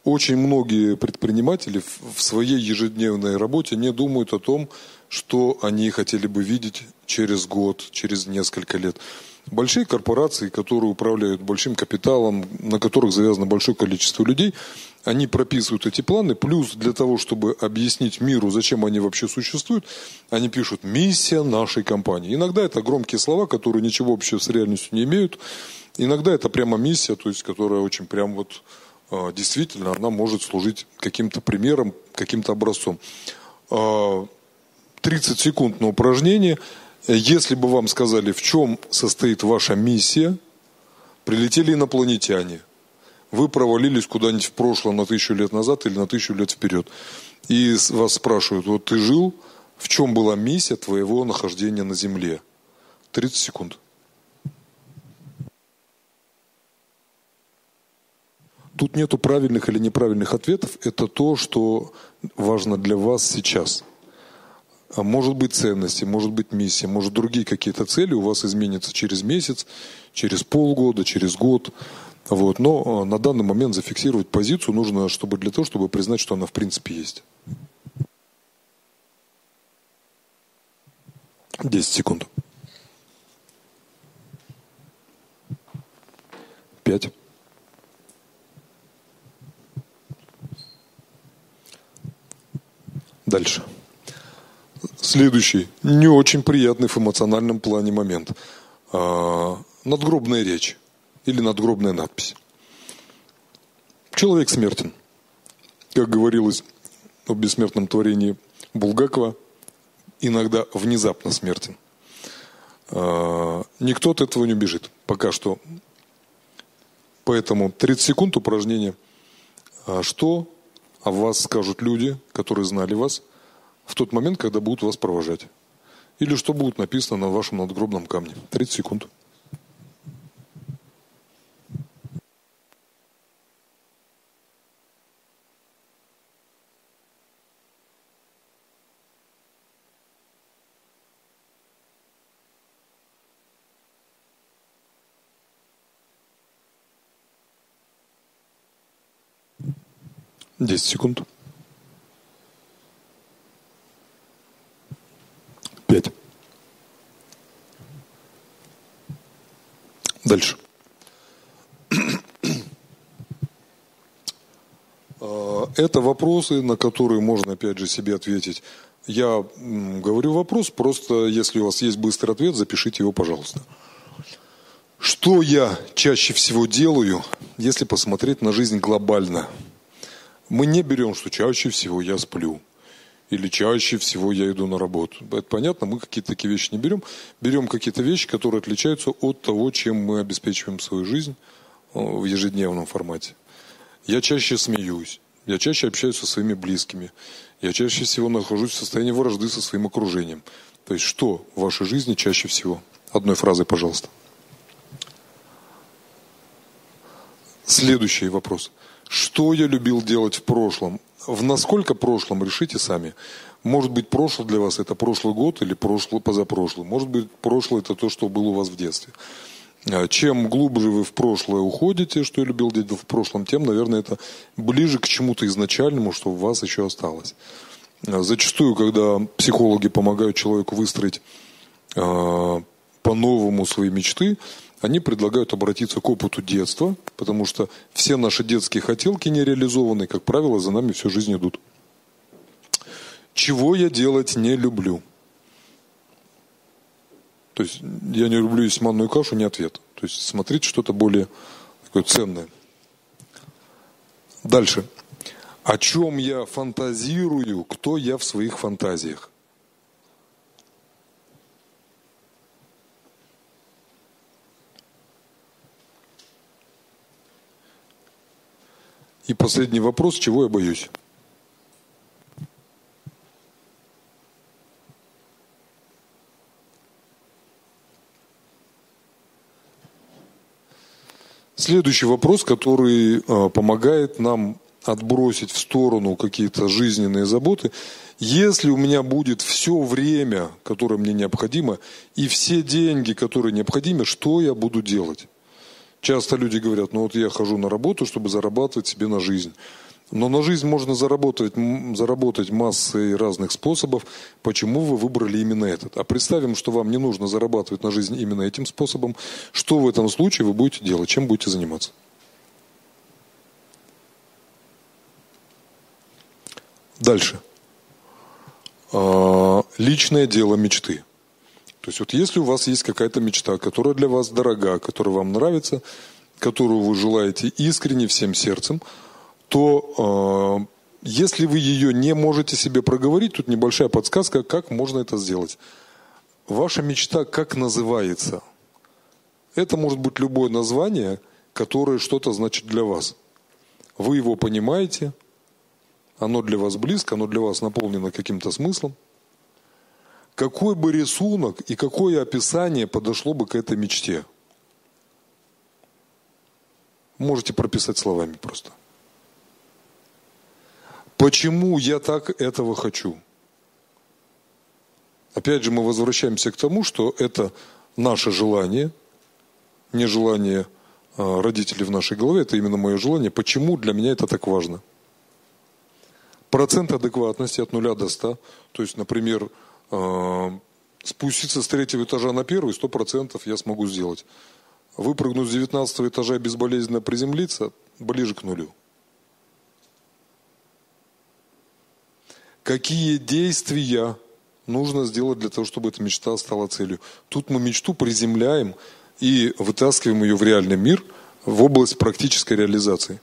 очень многие предприниматели в своей ежедневной работе не думают о том, что они хотели бы видеть через год, через несколько лет. Большие корпорации, которые управляют большим капиталом, на которых завязано большое количество людей, они прописывают эти планы, плюс для того, чтобы объяснить миру, зачем они вообще существуют, они пишут «миссия нашей компании». Иногда это громкие слова, которые ничего общего с реальностью не имеют. Иногда это прямо миссия, то есть которая очень прям вот действительно она может служить каким-то примером, каким-то образцом. 30 а, секунд на упражнение. Если бы вам сказали, в чем состоит ваша миссия, прилетели инопланетяне, вы провалились куда-нибудь в прошлое на тысячу лет назад или на тысячу лет вперед, и вас спрашивают, вот ты жил, в чем была миссия твоего нахождения на Земле? 30 секунд. Тут нету правильных или неправильных ответов. Это то, что важно для вас сейчас. А может быть ценности, может быть миссия, может другие какие-то цели у вас изменятся через месяц, через полгода, через год. Вот. Но а, на данный момент зафиксировать позицию нужно чтобы для того, чтобы признать, что она в принципе есть. 10 секунд. 5. Дальше. Следующий, не очень приятный в эмоциональном плане момент. А, надгробная речь или надгробная надпись. Человек смертен. Как говорилось в бессмертном творении Булгакова, иногда внезапно смертен. А, никто от этого не убежит. Пока что. Поэтому 30 секунд упражнения. А что о вас скажут люди, которые знали вас, в тот момент, когда будут вас провожать? Или что будет написано на вашем надгробном камне? 30 секунд. Десять секунд. Пять. Дальше. А, это вопросы, на которые можно опять же себе ответить. Я говорю вопрос, просто если у вас есть быстрый ответ, запишите его, пожалуйста. Что я чаще всего делаю, если посмотреть на жизнь глобально? Мы не берем, что чаще всего я сплю или чаще всего я иду на работу. Это понятно, мы какие-то такие вещи не берем. Берем какие-то вещи, которые отличаются от того, чем мы обеспечиваем свою жизнь э, в ежедневном формате. Я чаще смеюсь, я чаще общаюсь со своими близкими, я чаще всего нахожусь в состоянии вражды со своим окружением. То есть что в вашей жизни чаще всего? Одной фразой, пожалуйста. Следующий вопрос. Что я любил делать в прошлом? В насколько прошлом решите сами. Может быть, прошлое для вас это прошлый год или прошлый, позапрошлый. Может быть, прошлое это то, что было у вас в детстве. А чем глубже вы в прошлое уходите, что я любил делать в прошлом, тем, наверное, это ближе к чему-то изначальному, что у вас еще осталось. А зачастую, когда психологи помогают человеку выстроить э, по-новому свои мечты, они предлагают обратиться к опыту детства, потому что все наши детские хотелки нереализованные, как правило, за нами всю жизнь идут. Чего я делать не люблю? То есть я не люблю есть манную кашу, не ответ. То есть смотреть что-то более такое ценное. Дальше. О чем я фантазирую, кто я в своих фантазиях? И последний вопрос, чего я боюсь? Следующий вопрос, который э, помогает нам отбросить в сторону какие-то жизненные заботы. Если у меня будет все время, которое мне необходимо, и все деньги, которые необходимы, что я буду делать? Часто люди говорят, ну вот я хожу на работу, чтобы зарабатывать себе на жизнь. Но на жизнь можно заработать, заработать массой разных способов. Почему вы выбрали именно этот? А представим, что вам не нужно зарабатывать на жизнь именно этим способом. Что в этом случае вы будете делать? Чем будете заниматься? Дальше. А, личное дело мечты. То есть вот если у вас есть какая-то мечта, которая для вас дорога, которая вам нравится, которую вы желаете искренне всем сердцем, то э, если вы ее не можете себе проговорить, тут небольшая подсказка, как можно это сделать. Ваша мечта как называется? Это может быть любое название, которое что-то значит для вас. Вы его понимаете, оно для вас близко, оно для вас наполнено каким-то смыслом – какой бы рисунок и какое описание подошло бы к этой мечте? Можете прописать словами просто. Почему я так этого хочу? Опять же, мы возвращаемся к тому, что это наше желание, не желание а, родителей в нашей голове, это именно мое желание. Почему для меня это так важно? Процент адекватности от нуля до 100. То есть, например, спуститься с третьего этажа на первый, сто процентов я смогу сделать. Выпрыгнуть с девятнадцатого этажа и безболезненно приземлиться ближе к нулю. Какие действия нужно сделать для того, чтобы эта мечта стала целью? Тут мы мечту приземляем и вытаскиваем ее в реальный мир, в область практической реализации.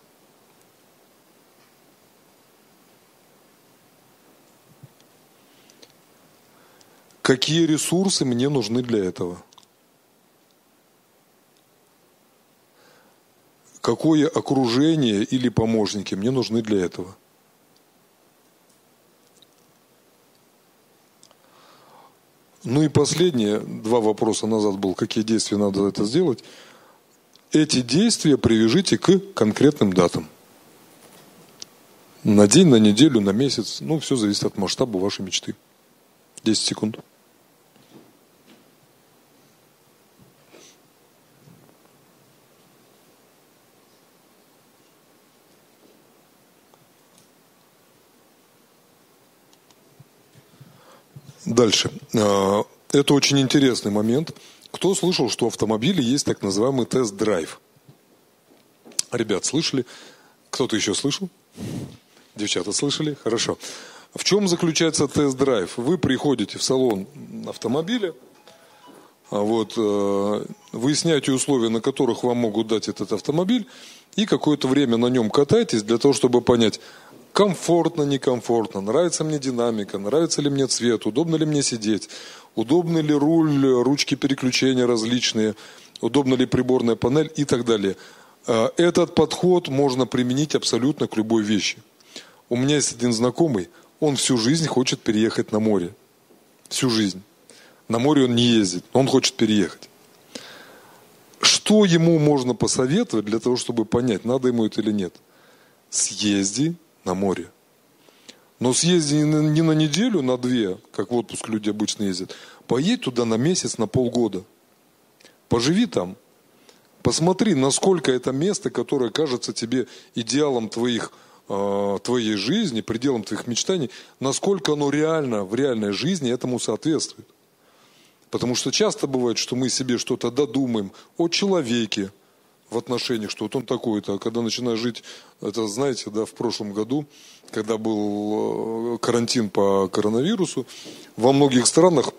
Какие ресурсы мне нужны для этого? Какое окружение или помощники мне нужны для этого? Ну и последнее, два вопроса назад был, какие действия надо это сделать. Эти действия привяжите к конкретным датам. На день, на неделю, на месяц. Ну, все зависит от масштаба вашей мечты. 10 секунд. Дальше. А, это очень интересный момент. Кто слышал, что в автомобиле есть так называемый тест-драйв? Ребят, слышали? Кто-то еще слышал? Девчата слышали? Хорошо. В чем заключается тест-драйв? Вы приходите в салон автомобиля, а вот, э, выясняете условия, на которых вам могут дать этот автомобиль, и какое-то время на нем катаетесь для того, чтобы понять, комфортно, некомфортно, нравится мне динамика, нравится ли мне цвет, удобно ли мне сидеть, удобно ли руль, ручки переключения различные, удобна ли приборная панель и так далее. А, этот подход можно применить абсолютно к любой вещи. У меня есть один знакомый, он всю жизнь хочет переехать на море. Всю жизнь. На море он не ездит, но он хочет переехать. Что ему можно посоветовать для того, чтобы понять, надо ему это или нет? Съезди на море. Но съезди не на неделю, на две, как в отпуск люди обычно ездят. Поедь туда на месяц, на полгода. Поживи там. Посмотри, насколько это место, которое кажется тебе идеалом твоих, э, твоей жизни, пределом твоих мечтаний, насколько оно реально в реальной жизни этому соответствует. Потому что часто бывает, что мы себе что-то додумаем о человеке, в отношениях, что вот он такой-то, а когда начинаешь жить, это знаете, да, в прошлом году, когда был э, карантин по коронавирусу, во многих странах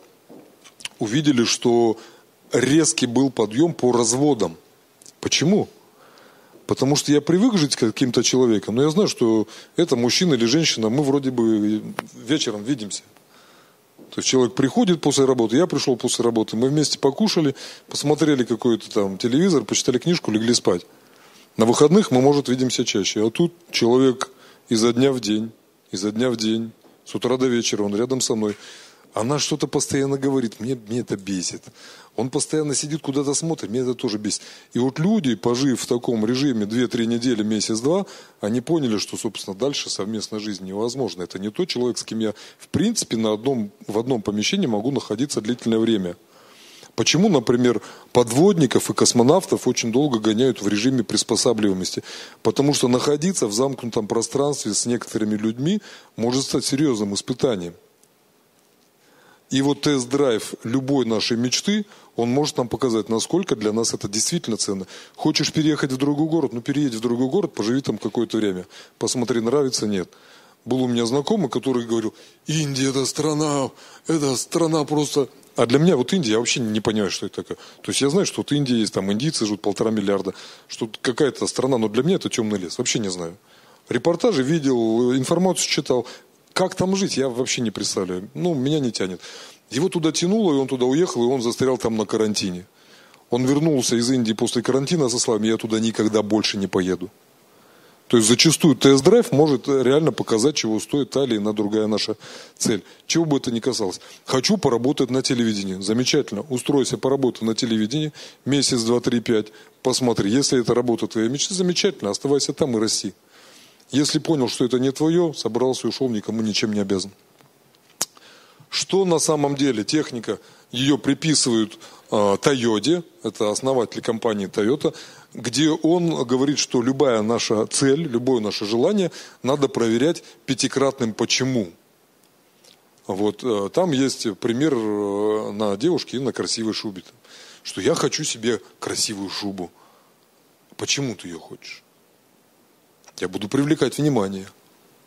увидели, что резкий был подъем по разводам. Почему? Потому что я привык жить каким-то человеком, но я знаю, что это мужчина или женщина, мы вроде бы вечером видимся. То есть человек приходит после работы, я пришел после работы, мы вместе покушали, посмотрели какой-то там телевизор, почитали книжку, легли спать. На выходных мы, может, видимся чаще. А тут человек изо дня в день, изо дня в день, с утра до вечера, он рядом со мной. Она что-то постоянно говорит, мне, мне это бесит. Он постоянно сидит, куда-то смотрит, меня это тоже бесит. И вот люди, пожив в таком режиме 2-3 недели, месяц-два, они поняли, что, собственно, дальше совместная жизнь невозможна. Это не тот человек, с кем я, в принципе, на одном, в одном помещении могу находиться длительное время. Почему, например, подводников и космонавтов очень долго гоняют в режиме приспосабливаемости? Потому что находиться в замкнутом пространстве с некоторыми людьми может стать серьезным испытанием. И вот тест-драйв любой нашей мечты, он может нам показать, насколько для нас это действительно ценно. Хочешь переехать в другой город? Ну, переедь в другой город, поживи там какое-то время. Посмотри, нравится, нет. Был у меня знакомый, который говорил, Индия это страна, это страна просто... А для меня вот Индия, я вообще не понимаю, что это такое. То есть я знаю, что вот Индия есть, там индийцы живут полтора миллиарда, что какая-то страна, но для меня это темный лес, вообще не знаю. Репортажи видел, информацию читал. Как там жить, я вообще не представляю. Ну, меня не тянет. Его туда тянуло, и он туда уехал, и он застрял там на карантине. Он вернулся из Индии после карантина со словами, я туда никогда больше не поеду. То есть зачастую тест-драйв может реально показать, чего стоит та или иная другая наша цель. Чего бы это ни касалось. Хочу поработать на телевидении. Замечательно. Устройся, поработай на телевидении. Месяц, два, три, пять. Посмотри. Если это работа твоей мечты, замечательно. Оставайся там и расти. Если понял, что это не твое, собрался и ушел, никому ничем не обязан. Что на самом деле техника, ее приписывают э, Тойоте, это основатель компании Toyota, где он говорит, что любая наша цель, любое наше желание надо проверять пятикратным почему. Вот э, там есть пример э, на девушке и на красивой шубе. Что я хочу себе красивую шубу. Почему ты ее хочешь? Я буду привлекать внимание.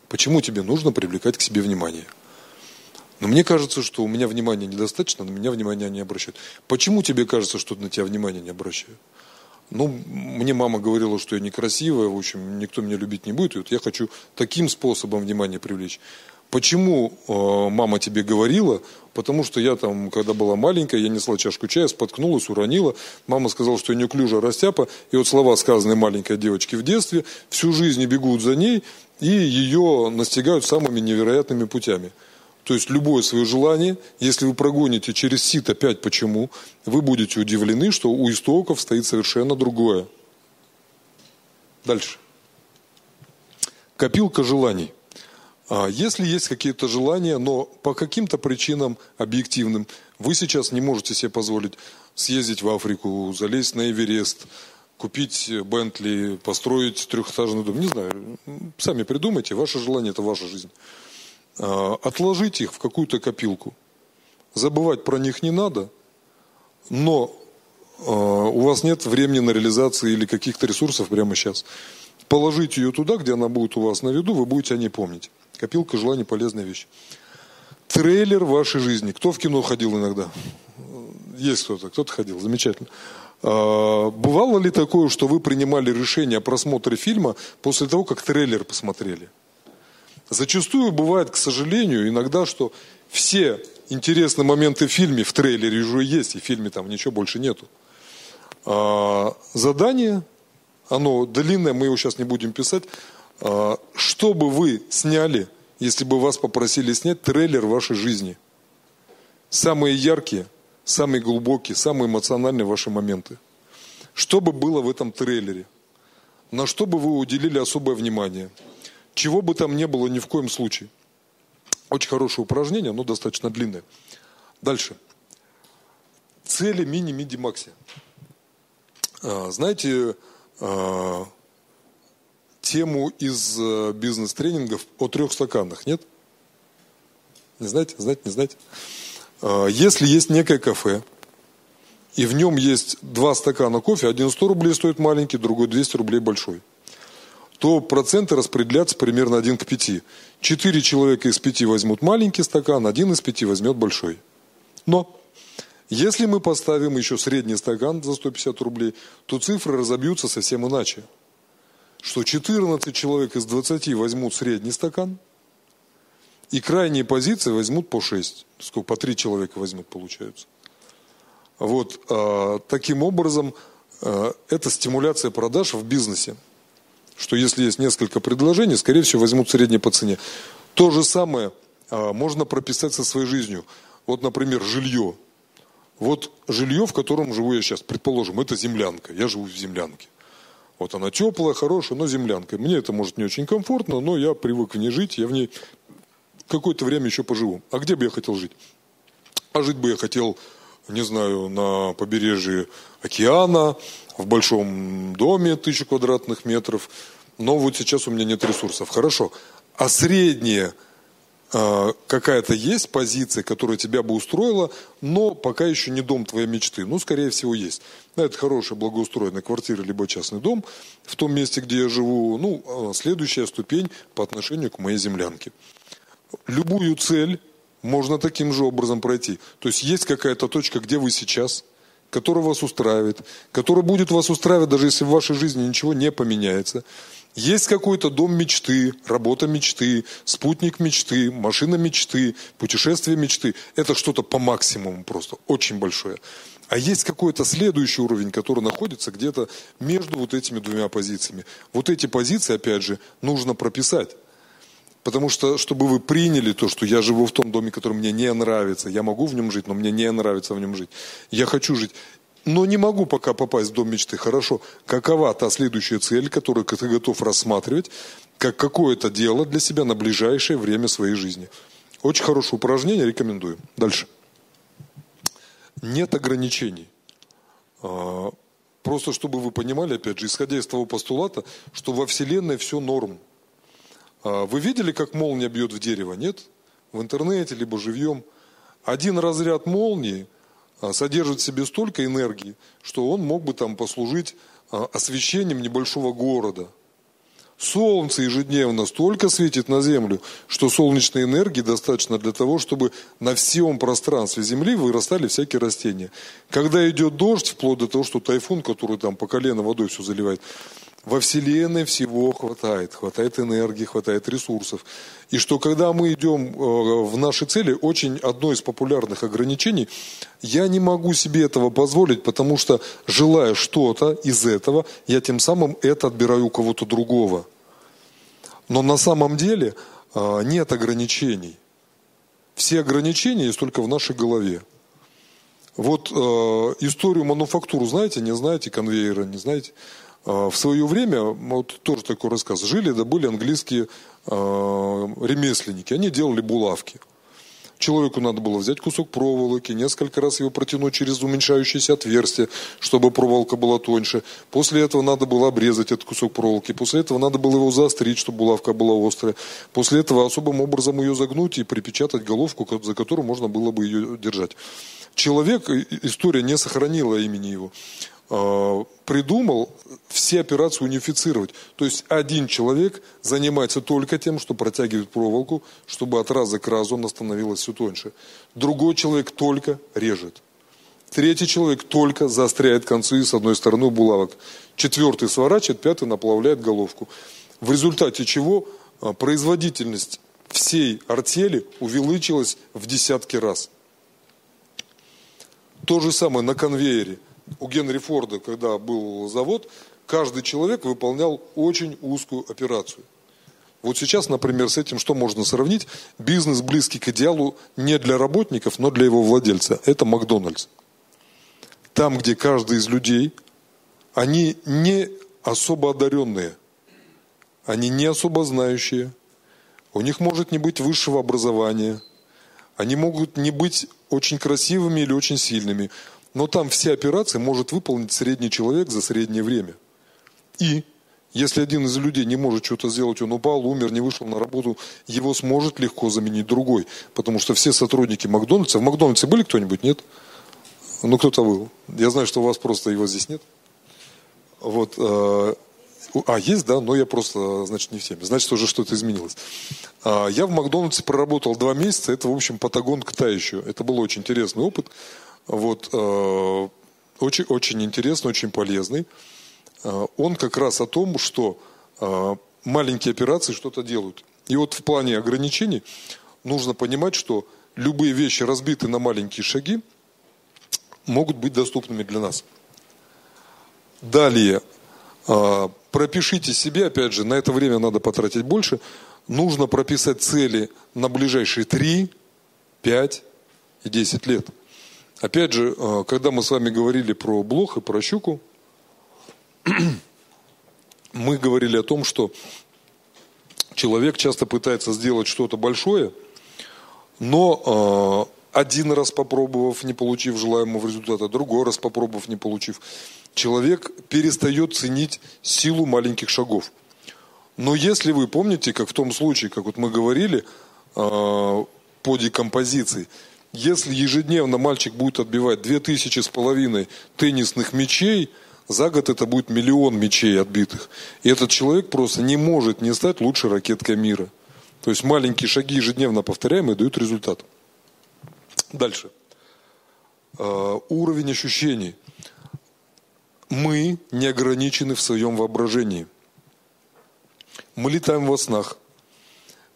Почему тебе нужно привлекать к себе внимание? Но мне кажется, что у меня внимания недостаточно, на меня внимания не обращают. Почему тебе кажется, что на тебя внимания не обращают? Ну, мне мама говорила, что я некрасивая, в общем, никто меня любить не будет, и вот я хочу таким способом внимание привлечь. Почему э, мама тебе говорила? Потому что я там, когда была маленькая, я несла чашку чая, споткнулась, уронила. Мама сказала, что я неуклюжая растяпа. И вот слова, сказанные маленькой девочке в детстве, всю жизнь бегут за ней и ее настигают самыми невероятными путями. То есть любое свое желание, если вы прогоните через сито пять почему, вы будете удивлены, что у истоков стоит совершенно другое. Дальше. Копилка желаний. А если есть какие-то желания, но по каким-то причинам объективным вы сейчас не можете себе позволить съездить в Африку, залезть на Эверест, купить Бентли, построить трехэтажный дом, не знаю, сами придумайте, ваше желание – это ваша жизнь. А, отложить их в какую-то копилку. Забывать про них не надо, но а, у вас нет времени на реализацию или каких-то ресурсов прямо сейчас. Положите ее туда, где она будет у вас на виду, вы будете о ней помнить. Копилка желаний – полезная вещь. Трейлер вашей жизни. Кто в кино ходил иногда? Есть кто-то, кто-то ходил, замечательно. А, бывало ли такое, что вы принимали решение о просмотре фильма после того, как трейлер посмотрели? Зачастую бывает, к сожалению, иногда, что все интересные моменты в фильме в трейлере уже есть, и в фильме там ничего больше нету. А, задание, оно длинное, мы его сейчас не будем писать, что бы вы сняли, если бы вас попросили снять трейлер вашей жизни? Самые яркие, самые глубокие, самые эмоциональные ваши моменты. Что бы было в этом трейлере? На что бы вы уделили особое внимание? Чего бы там не было ни в коем случае. Очень хорошее упражнение, но достаточно длинное. Дальше. Цели мини-миди-макси. А, знаете, а, тему из э, бизнес-тренингов о трех стаканах, нет? Не знаете, знаете, не знаете? А, если есть некое кафе, и в нем есть два стакана кофе, один 100 рублей стоит маленький, другой 200 рублей большой, то проценты распределятся примерно один к пяти. Четыре человека из пяти возьмут маленький стакан, один из пяти возьмет большой. Но если мы поставим еще средний стакан за 150 рублей, то цифры разобьются совсем иначе что 14 человек из 20 возьмут средний стакан, и крайние позиции возьмут по 6. Сколько? По 3 человека возьмут, получается. Вот, а, таким образом, а, это стимуляция продаж в бизнесе. Что если есть несколько предложений, скорее всего, возьмут среднее по цене. То же самое а, можно прописать со своей жизнью. Вот, например, жилье. Вот жилье, в котором живу я сейчас, предположим, это землянка. Я живу в землянке. Вот она теплая, хорошая, но землянка. Мне это может не очень комфортно, но я привык в ней жить, я в ней какое-то время еще поживу. А где бы я хотел жить? А жить бы я хотел, не знаю, на побережье океана, в большом доме тысячу квадратных метров. Но вот сейчас у меня нет ресурсов. Хорошо. А среднее какая-то есть позиция, которая тебя бы устроила, но пока еще не дом твоей мечты. Ну, скорее всего, есть. Это хорошая благоустроенная квартира, либо частный дом в том месте, где я живу. Ну, а, следующая ступень по отношению к моей землянке. Любую цель можно таким же образом пройти. То есть есть какая-то точка, где вы сейчас, которая вас устраивает, которая будет вас устраивать, даже если в вашей жизни ничего не поменяется. Есть какой-то дом мечты, работа мечты, спутник мечты, машина мечты, путешествие мечты. Это что-то по максимуму просто, очень большое. А есть какой-то следующий уровень, который находится где-то между вот этими двумя позициями. Вот эти позиции, опять же, нужно прописать. Потому что, чтобы вы приняли то, что я живу в том доме, который мне не нравится, я могу в нем жить, но мне не нравится в нем жить. Я хочу жить но не могу пока попасть в дом мечты. Хорошо, какова та следующая цель, которую ты готов рассматривать, как какое-то дело для себя на ближайшее время своей жизни. Очень хорошее упражнение, рекомендую. Дальше. Нет ограничений. А, просто чтобы вы понимали, опять же, исходя из того постулата, что во Вселенной все норм. А, вы видели, как молния бьет в дерево? Нет? В интернете, либо живьем. Один разряд молнии – содержит в себе столько энергии, что он мог бы там послужить а, освещением небольшого города. Солнце ежедневно столько светит на Землю, что солнечной энергии достаточно для того, чтобы на всем пространстве Земли вырастали всякие растения. Когда идет дождь, вплоть до того, что тайфун, который там по колено водой все заливает, во Вселенной всего хватает. Хватает энергии, хватает ресурсов. И что когда мы идем э, в наши цели, очень одно из популярных ограничений, я не могу себе этого позволить, потому что желая что-то из этого, я тем самым это отбираю у кого-то другого. Но на самом деле э, нет ограничений. Все ограничения есть только в нашей голове. Вот э, историю мануфактуру знаете, не знаете, конвейера не знаете? А, в свое время, вот тоже такой рассказ, жили, да были английские э, ремесленники, они делали булавки. Человеку надо было взять кусок проволоки, несколько раз его протянуть через уменьшающееся отверстие, чтобы проволока была тоньше. После этого надо было обрезать этот кусок проволоки. После этого надо было его заострить, чтобы булавка была острая. После этого особым образом ее загнуть и припечатать головку, за которую можно было бы ее держать. Человек, история не сохранила имени его. Э, придумал все операции унифицировать. То есть один человек занимается только тем, что протягивает проволоку, чтобы от раза к разу она становилась все тоньше. Другой человек только режет. Третий человек только заостряет концы с одной стороны булавок. Четвертый сворачивает, пятый наплавляет головку. В результате чего э, производительность всей артели увеличилась в десятки раз. То же самое на конвейере – у Генри Форда, когда был завод, каждый человек выполнял очень узкую операцию. Вот сейчас, например, с этим что можно сравнить? Бизнес близкий к идеалу не для работников, но для его владельца. Это Макдональдс. Там, где каждый из людей, они не особо одаренные, они не особо знающие, у них может не быть высшего образования, они могут не быть очень красивыми или очень сильными. Но там все операции может выполнить средний человек за среднее время. И если один из людей не может что-то сделать, он упал, умер, не вышел на работу, его сможет легко заменить другой. Потому что все сотрудники Макдональдса, в Макдональдсе были кто-нибудь? Нет? Ну, кто-то был. Я знаю, что у вас просто его здесь нет. Вот. Э, а, есть, да, но я просто, значит, не в теме. Значит, уже что-то изменилось. А, я в Макдональдсе проработал два месяца. Это, в общем, Патагон к еще. Это был очень интересный опыт. Вот, э, очень, очень интересный, очень полезный. Э, он как раз о том, что э, маленькие операции что-то делают. И вот в плане ограничений нужно понимать, что любые вещи, разбиты на маленькие шаги, могут быть доступными для нас. Далее, пропишите себе, опять же, на это время надо потратить больше, нужно прописать цели на ближайшие 3, 5 и 10 лет – Опять же, э, когда мы с вами говорили про блох и про щуку, мы говорили о том, что человек часто пытается сделать что-то большое, но э, один раз попробовав, не получив желаемого результата, другой раз попробовав, не получив, человек перестает ценить силу маленьких шагов. Но если вы помните, как в том случае, как вот мы говорили э, по декомпозиции – если ежедневно мальчик будет отбивать две тысячи с половиной теннисных мячей, за год это будет миллион мячей отбитых. И этот человек просто не может не стать лучшей ракеткой мира. То есть маленькие шаги ежедневно повторяемые дают результат. Дальше. Uh, уровень ощущений. Мы не ограничены в своем воображении. Мы летаем во снах.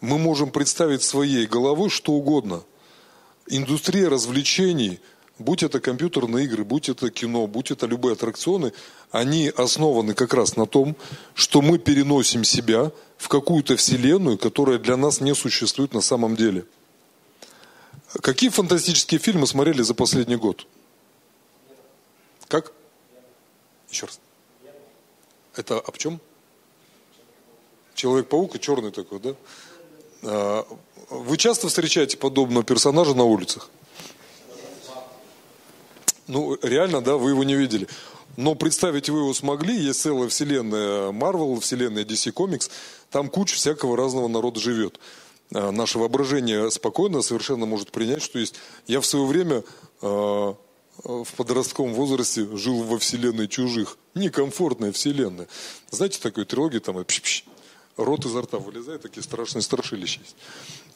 Мы можем представить своей головой что угодно – индустрия развлечений, будь это компьютерные игры, будь это кино, будь это любые аттракционы, они основаны как раз на том, что мы переносим себя в какую-то вселенную, которая для нас не существует на самом деле. Какие фантастические фильмы смотрели за последний год? Как? Еще раз. Это об чем? Человек-паук и черный такой, да? А, вы часто встречаете подобного персонажа на улицах? Ну, реально, да, вы его не видели. Но представить вы его смогли, есть целая вселенная Marvel, вселенная DC Comics, там куча всякого разного народа живет. А, наше воображение спокойно совершенно может принять, что есть. Я в свое время а, в подростковом возрасте жил во вселенной чужих. Некомфортная вселенная. Знаете, такой трилогии там, пш -пш, рот изо рта вылезает, такие страшные страшилища есть.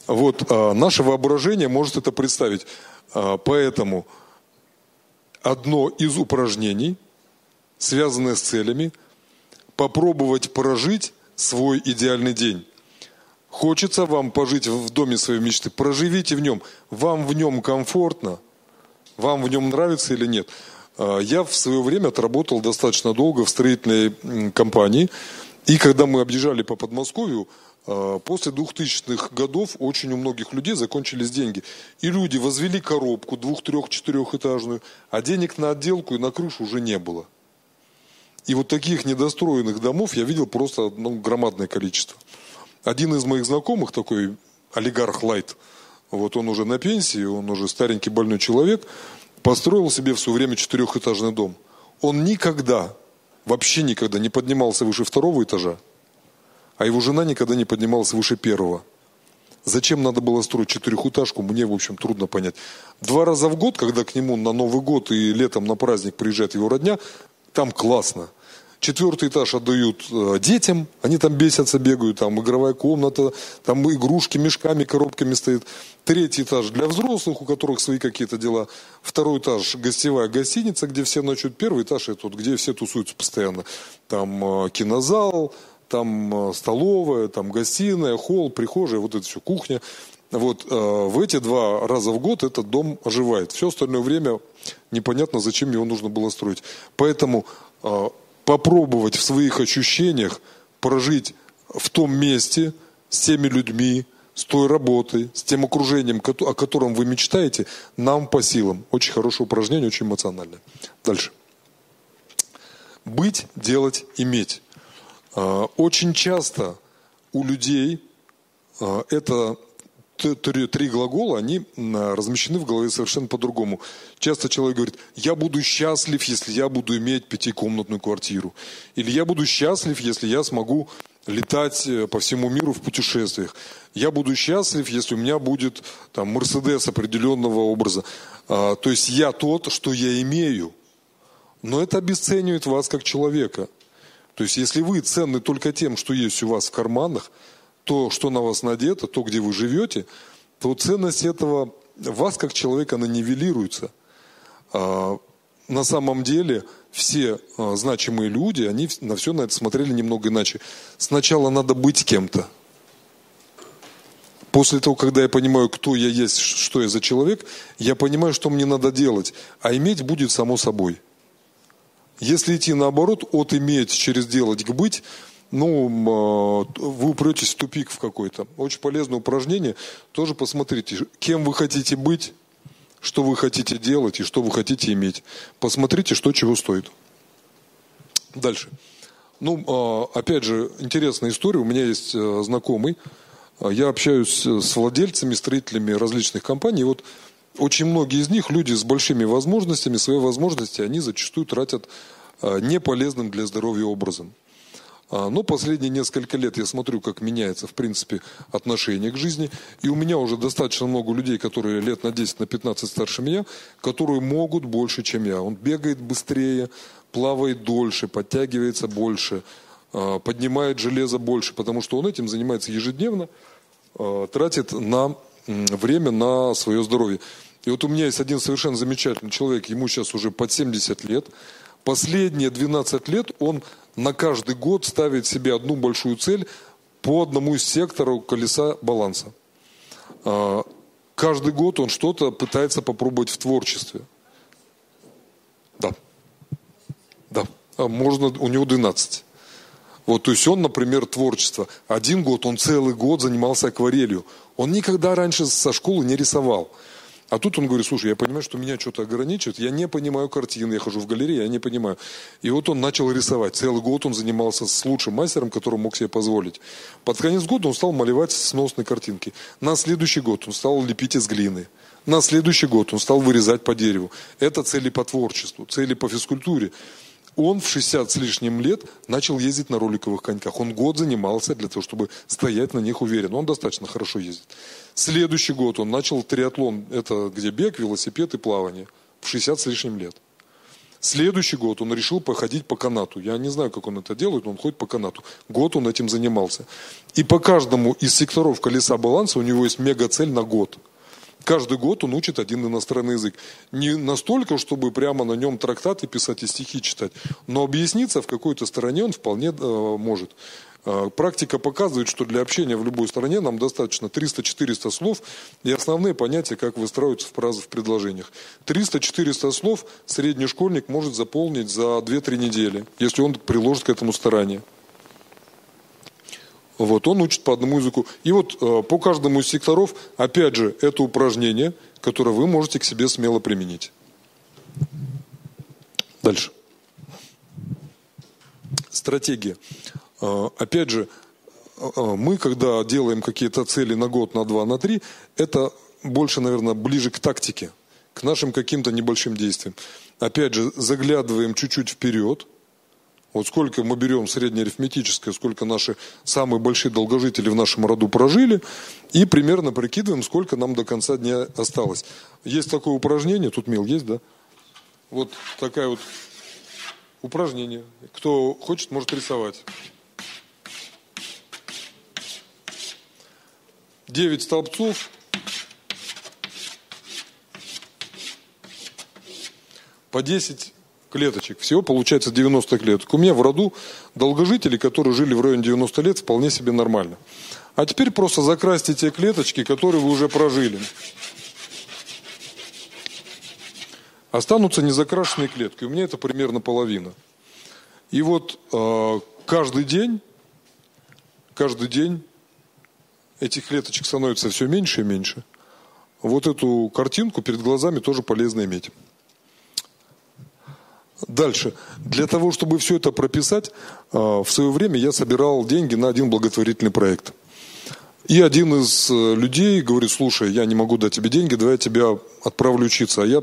Вот, а, наше воображение может это представить. А, поэтому одно из упражнений, связанное с целями, попробовать прожить свой идеальный день. Хочется вам пожить в доме своей мечты, проживите в нем. Вам в нем комфортно, вам в нем нравится или нет. А, я в свое время отработал достаточно долго в строительной компании. И когда мы объезжали по Подмосковью, а, после 2000-х годов очень у многих людей закончились деньги. И люди возвели коробку двух-, трех-, четырехэтажную, а денег на отделку и на крышу уже не было. И вот таких недостроенных домов я видел просто ну, громадное количество. Один из моих знакомых, такой олигарх Лайт, вот он уже на пенсии, он уже старенький больной человек, построил себе в время четырехэтажный дом. Он никогда, вообще никогда не поднимался выше второго этажа, а его жена никогда не поднималась выше первого. Зачем надо было строить четырехэтажку, мне, в общем, трудно понять. Два раза в год, когда к нему на Новый год и летом на праздник приезжает его родня, там классно – Четвертый этаж отдают э, детям, они там бесятся, бегают, там игровая комната, там игрушки мешками, коробками стоит. Третий этаж для взрослых, у которых свои какие-то дела. Второй этаж гостевая гостиница, где все ночуют. Первый этаж это вот, где все тусуются постоянно. Там э, кинозал, там э, столовая, там гостиная, холл, прихожая, вот это все, кухня. Вот э, в эти два раза в год этот дом оживает. Все остальное время непонятно, зачем его нужно было строить. Поэтому попробовать в своих ощущениях прожить в том месте с теми людьми, с той работой, с тем окружением, о котором вы мечтаете, нам по силам. Очень хорошее упражнение, очень эмоциональное. Дальше. Быть, делать, иметь. А, очень часто у людей а, это три, три глагола, они размещены в голове совершенно по-другому. Часто человек говорит, я буду счастлив, если я буду иметь пятикомнатную квартиру. Или я буду счастлив, если я смогу летать э, по всему миру в путешествиях. Я буду счастлив, если у меня будет там Мерседес определенного образа. А, то есть я тот, что я имею. Но это обесценивает вас как человека. То есть если вы ценны только тем, что есть у вас в карманах, то, что на вас надето, то, где вы живете, то ценность этого вас как человека, она нивелируется. А, на самом деле все а, значимые люди, они на все на это смотрели немного иначе. Сначала надо быть кем-то. После того, когда я понимаю, кто я есть, что я за человек, я понимаю, что мне надо делать. А иметь будет само собой. Если идти наоборот, от иметь через делать к быть – ну, а, вы упретесь в тупик в какой-то. Очень полезное упражнение. Тоже посмотрите, кем вы хотите быть, что вы хотите делать и что вы хотите иметь. Посмотрите, что чего стоит. Дальше. Ну, а, опять же, интересная история. У меня есть э, знакомый. Я общаюсь с владельцами, строителями различных компаний. Вот очень многие из них люди с большими возможностями, свои возможности они зачастую тратят э, неполезным для здоровья образом. А, но последние несколько лет я смотрю, как меняется, в принципе, отношение к жизни. И у меня уже достаточно много людей, которые лет на 10, на 15 старше меня, которые могут больше, чем я. Он бегает быстрее, плавает дольше, подтягивается больше, а, поднимает железо больше, потому что он этим занимается ежедневно, а, тратит на время на свое здоровье. И вот у меня есть один совершенно замечательный человек, ему сейчас уже под 70 лет. Последние 12 лет он на каждый год ставит себе одну большую цель по одному из секторов колеса баланса. А, каждый год он что-то пытается попробовать в творчестве. Да. Да. А можно, у него 12. Вот, то есть он, например, творчество. Один год он целый год занимался акварелью. Он никогда раньше со школы не рисовал. А тут он говорит, слушай, я понимаю, что меня что-то ограничивает, я не понимаю картины, я хожу в галерее, я не понимаю. И вот он начал рисовать. Целый год он занимался с лучшим мастером, который мог себе позволить. Под конец года он стал малевать сносные картинки. На следующий год он стал лепить из глины. На следующий год он стал вырезать по дереву. Это цели по творчеству, цели по физкультуре он в 60 с лишним лет начал ездить на роликовых коньках. Он год занимался для того, чтобы стоять на них уверенно. Он достаточно хорошо ездит. Следующий год он начал триатлон. Это где бег, велосипед и плавание. В 60 с лишним лет. Следующий год он решил походить по канату. Я не знаю, как он это делает, но он ходит по канату. Год он этим занимался. И по каждому из секторов колеса баланса у него есть мега-цель на год. Каждый год он учит один иностранный язык. Не настолько, чтобы прямо на нем трактаты писать и стихи читать, но объясниться в какой-то стороне он вполне э, может. Э, практика показывает, что для общения в любой стране нам достаточно 300-400 слов и основные понятия, как выстраиваются в фразы в предложениях. 300-400 слов средний школьник может заполнить за 2-3 недели, если он приложит к этому старание. Вот, он учит по одному языку. И вот э, по каждому из секторов, опять же, это упражнение, которое вы можете к себе смело применить. Дальше. Стратегия. А, опять же, а, мы, когда делаем какие-то цели на год, на два, на три, это больше, наверное, ближе к тактике, к нашим каким-то небольшим действиям. Опять же, заглядываем чуть-чуть вперед. Вот сколько мы берем среднеарифметическое, сколько наши самые большие долгожители в нашем роду прожили, и примерно прикидываем, сколько нам до конца дня осталось. Есть такое упражнение, тут мил есть, да? Вот такая вот упражнение. Кто хочет, может рисовать. 9 столбцов. По 10 клеточек. Всего получается 90 клеток. У меня в роду долгожители, которые жили в районе 90 лет, вполне себе нормально. А теперь просто закрасьте те клеточки, которые вы уже прожили. Останутся незакрашенные клетки. У меня это примерно половина. И вот э, каждый день, каждый день этих клеточек становится все меньше и меньше. Вот эту картинку перед глазами тоже полезно иметь. Дальше. Для того, чтобы все это прописать, а, в свое время я собирал деньги на один благотворительный проект. И один из э, людей говорит, слушай, я не могу дать тебе деньги, давай я тебя отправлю учиться. А я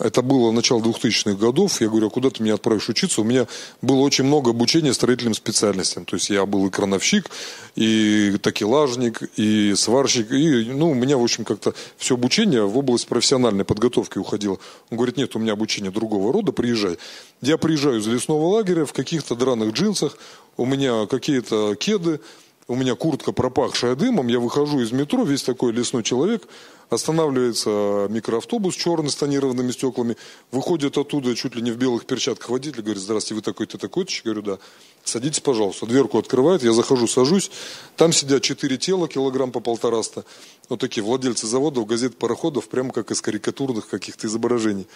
это было начало 2000-х годов. Я говорю, а куда ты меня отправишь учиться? У меня было очень много обучения строительным специальностям. То есть я был и крановщик, и такелажник, и сварщик. И, ну, у меня, в общем, как-то все обучение в область профессиональной подготовки уходило. Он говорит, нет, у меня обучение другого рода, приезжай. Я приезжаю из лесного лагеря в каких-то драных джинсах, у меня какие-то кеды, у меня куртка пропахшая дымом, я выхожу из метро, весь такой лесной человек, Останавливается микроавтобус черный с тонированными стеклами. Выходит оттуда чуть ли не в белых перчатках водитель. Говорит, здравствуйте, вы такой-то, такой-то? Я говорю, да. Садитесь, пожалуйста. Дверку открывает, я захожу, сажусь. Там сидят четыре тела, килограмм по полтораста. Вот такие владельцы заводов, газет, пароходов, прямо как из карикатурных каких-то изображений.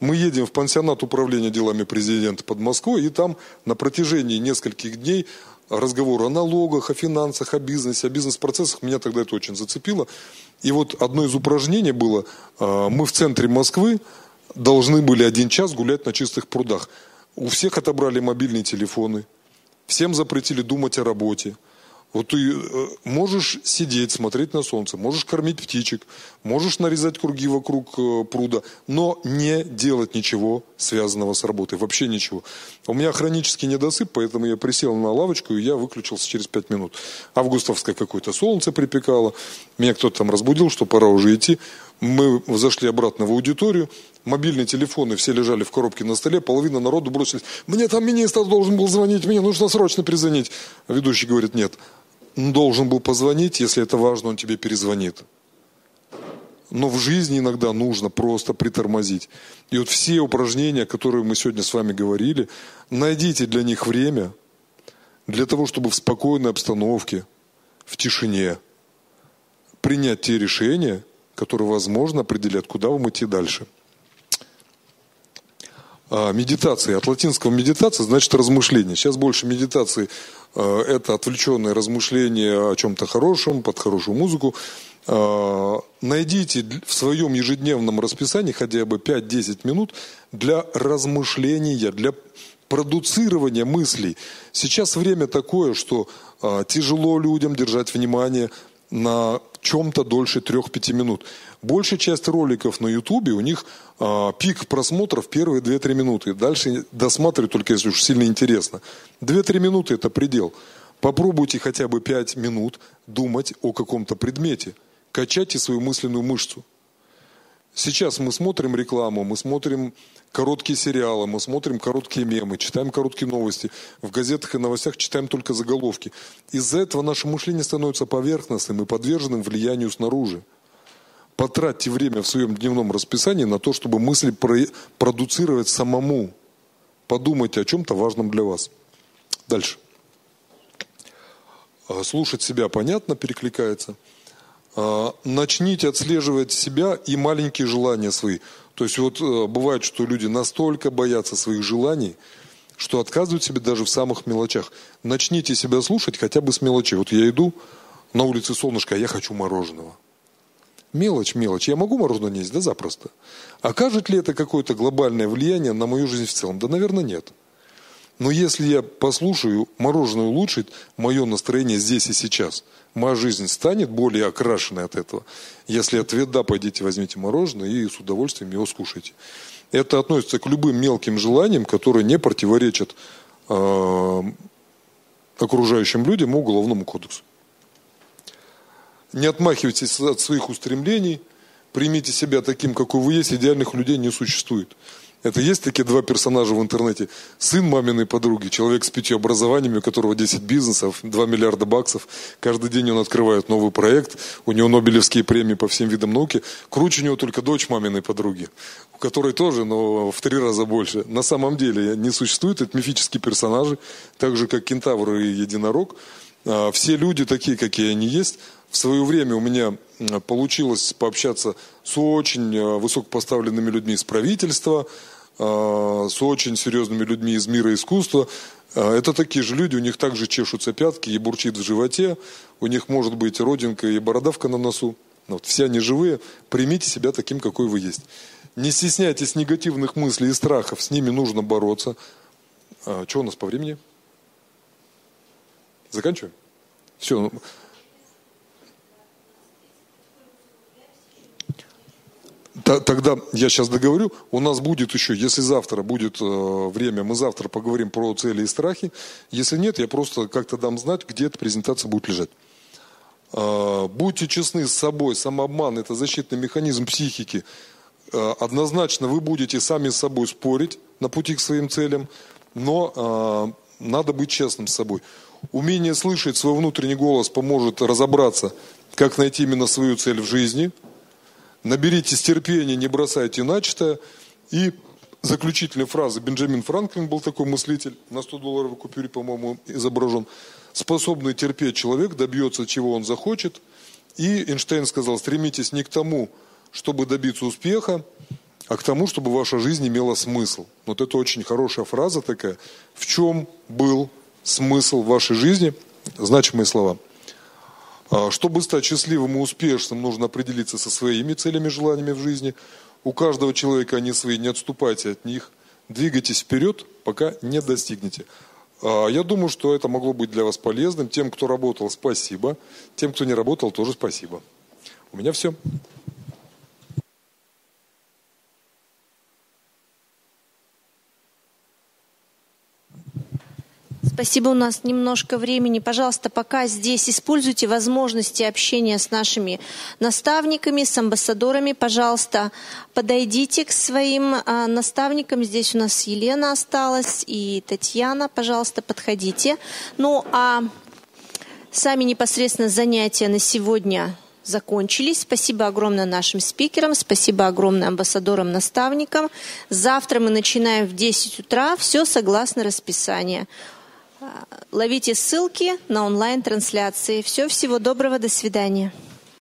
Мы едем в пансионат управления делами президента под Москвой, и там на протяжении нескольких дней разговор о налогах, о финансах, о бизнесе, о бизнес-процессах. Меня тогда это очень зацепило. И вот одно из упражнений было, а, мы в центре Москвы должны были один час гулять на чистых прудах. У всех отобрали мобильные телефоны, всем запретили думать о работе. Вот ты э, можешь сидеть, смотреть на солнце, можешь кормить птичек, можешь нарезать круги вокруг э, пруда, но не делать ничего связанного с работой, вообще ничего. У меня хронический недосып, поэтому я присел на лавочку, и я выключился через пять минут. Августовское какое-то солнце припекало, меня кто-то там разбудил, что пора уже идти. Мы зашли обратно в аудиторию, мобильные телефоны все лежали в коробке на столе, половина народу бросились. Мне там министр должен был звонить, мне нужно срочно перезвонить. Ведущий говорит, нет, должен был позвонить, если это важно, он тебе перезвонит. Но в жизни иногда нужно просто притормозить. И вот все упражнения, которые мы сегодня с вами говорили, найдите для них время, для того, чтобы в спокойной обстановке, в тишине принять те решения, которые, возможно, определят, куда вам идти дальше. А, медитация. От латинского медитация значит размышление. Сейчас больше медитации а, это отвлеченное размышление о чем-то хорошем, под хорошую музыку. А, найдите в своем ежедневном расписании хотя бы 5-10 минут для размышления, для продуцирования мыслей. Сейчас время такое, что тяжело людям держать внимание на чем-то дольше 3-5 минут. Большая часть роликов на Ютубе, у них пик просмотров первые 2-3 минуты. Дальше досматривать только если уж сильно интересно. 2-3 минуты это предел. Попробуйте хотя бы 5 минут думать о каком-то предмете. Качайте свою мысленную мышцу. Сейчас мы смотрим рекламу, мы смотрим короткие сериалы, мы смотрим короткие мемы, читаем короткие новости. В газетах и новостях читаем только заголовки. Из-за этого наше мышление становится поверхностным и подверженным влиянию снаружи. Потратьте время в своем дневном расписании на то, чтобы мысли продуцировать самому. Подумайте о чем-то важном для вас. Дальше. А, слушать себя понятно, перекликается. А, начните отслеживать себя и маленькие желания свои. То есть вот э, бывает, что люди настолько боятся своих желаний, что отказывают себе даже в самых мелочах. Начните себя слушать хотя бы с мелочей. Вот я иду на улице солнышко, а я хочу мороженого. Мелочь, мелочь. Я могу мороженое не есть? Да запросто. Окажет ли это какое-то глобальное влияние на мою жизнь в целом? Да, наверное, нет. Но если я послушаю, мороженое улучшит мое настроение здесь и сейчас. Моя жизнь станет более окрашенной от этого. Если ответ да, пойдите возьмите мороженое и с удовольствием его скушайте. Это относится к любым мелким желаниям, которые не противоречат э, окружающим людям и уголовному кодексу. Не отмахивайтесь от своих устремлений, примите себя таким, какой вы есть, идеальных людей не существует. Это есть такие два персонажа в интернете. Сын маминой подруги, человек с пятью образованиями, у которого 10 бизнесов, 2 миллиарда баксов. Каждый день он открывает новый проект. У него Нобелевские премии по всем видам науки. Круче у него только дочь маминой подруги, у которой тоже, но в три раза больше. На самом деле не существует. Это мифические персонажи, так же как кентавр и единорог. А, все люди такие, какие они есть, в свое время у меня получилось пообщаться с очень э, высокопоставленными людьми из правительства, э, с очень серьезными людьми из мира искусства. Э, это такие же люди, у них также чешутся пятки и бурчит в животе, у них может быть родинка и бородавка на носу. Вот, все они живые, примите себя таким, какой вы есть. Не стесняйтесь негативных мыслей и страхов, с ними нужно бороться. А, что у нас по времени? Заканчиваем? Все. Тогда я сейчас договорю, у нас будет еще, если завтра будет э, время, мы завтра поговорим про цели и страхи. Если нет, я просто как-то дам знать, где эта презентация будет лежать. Э, будьте честны с собой, самообман – это защитный механизм психики. Э, однозначно вы будете сами с собой спорить на пути к своим целям, но надо быть честным с собой. Умение слышать свой внутренний голос поможет разобраться, как найти именно свою цель в жизни – Наберитесь терпения, не бросайте начатое. И заключительная фраза. Бенджамин Франклин был такой мыслитель, на 100 долларовой купюре, по-моему, изображен. Способный терпеть человек добьется, чего он захочет. И Эйнштейн сказал, стремитесь не к тому, чтобы добиться успеха, а к тому, чтобы ваша жизнь имела смысл. Вот это очень хорошая фраза такая. В чем был смысл вашей жизни? Значимые слова. А, чтобы стать счастливым и успешным, нужно определиться со своими целями, желаниями в жизни. У каждого человека они свои, не отступайте от них. Двигайтесь вперед, пока не достигнете. А, я думаю, что это могло быть для вас полезным. Тем, кто работал, спасибо. Тем, кто не работал, тоже спасибо. У меня все. Спасибо, у нас немножко времени. Пожалуйста, пока здесь используйте возможности общения с нашими наставниками, с амбассадорами. Пожалуйста, подойдите к своим а, наставникам. Здесь у нас Елена осталась и Татьяна. Пожалуйста, подходите. Ну, а сами непосредственно занятия на сегодня закончились. Спасибо огромное нашим спикерам, спасибо огромное амбассадорам, наставникам. Завтра мы начинаем в 10 утра, все согласно расписанию. Ловите ссылки на онлайн-трансляции. Все, всего доброго, до свидания.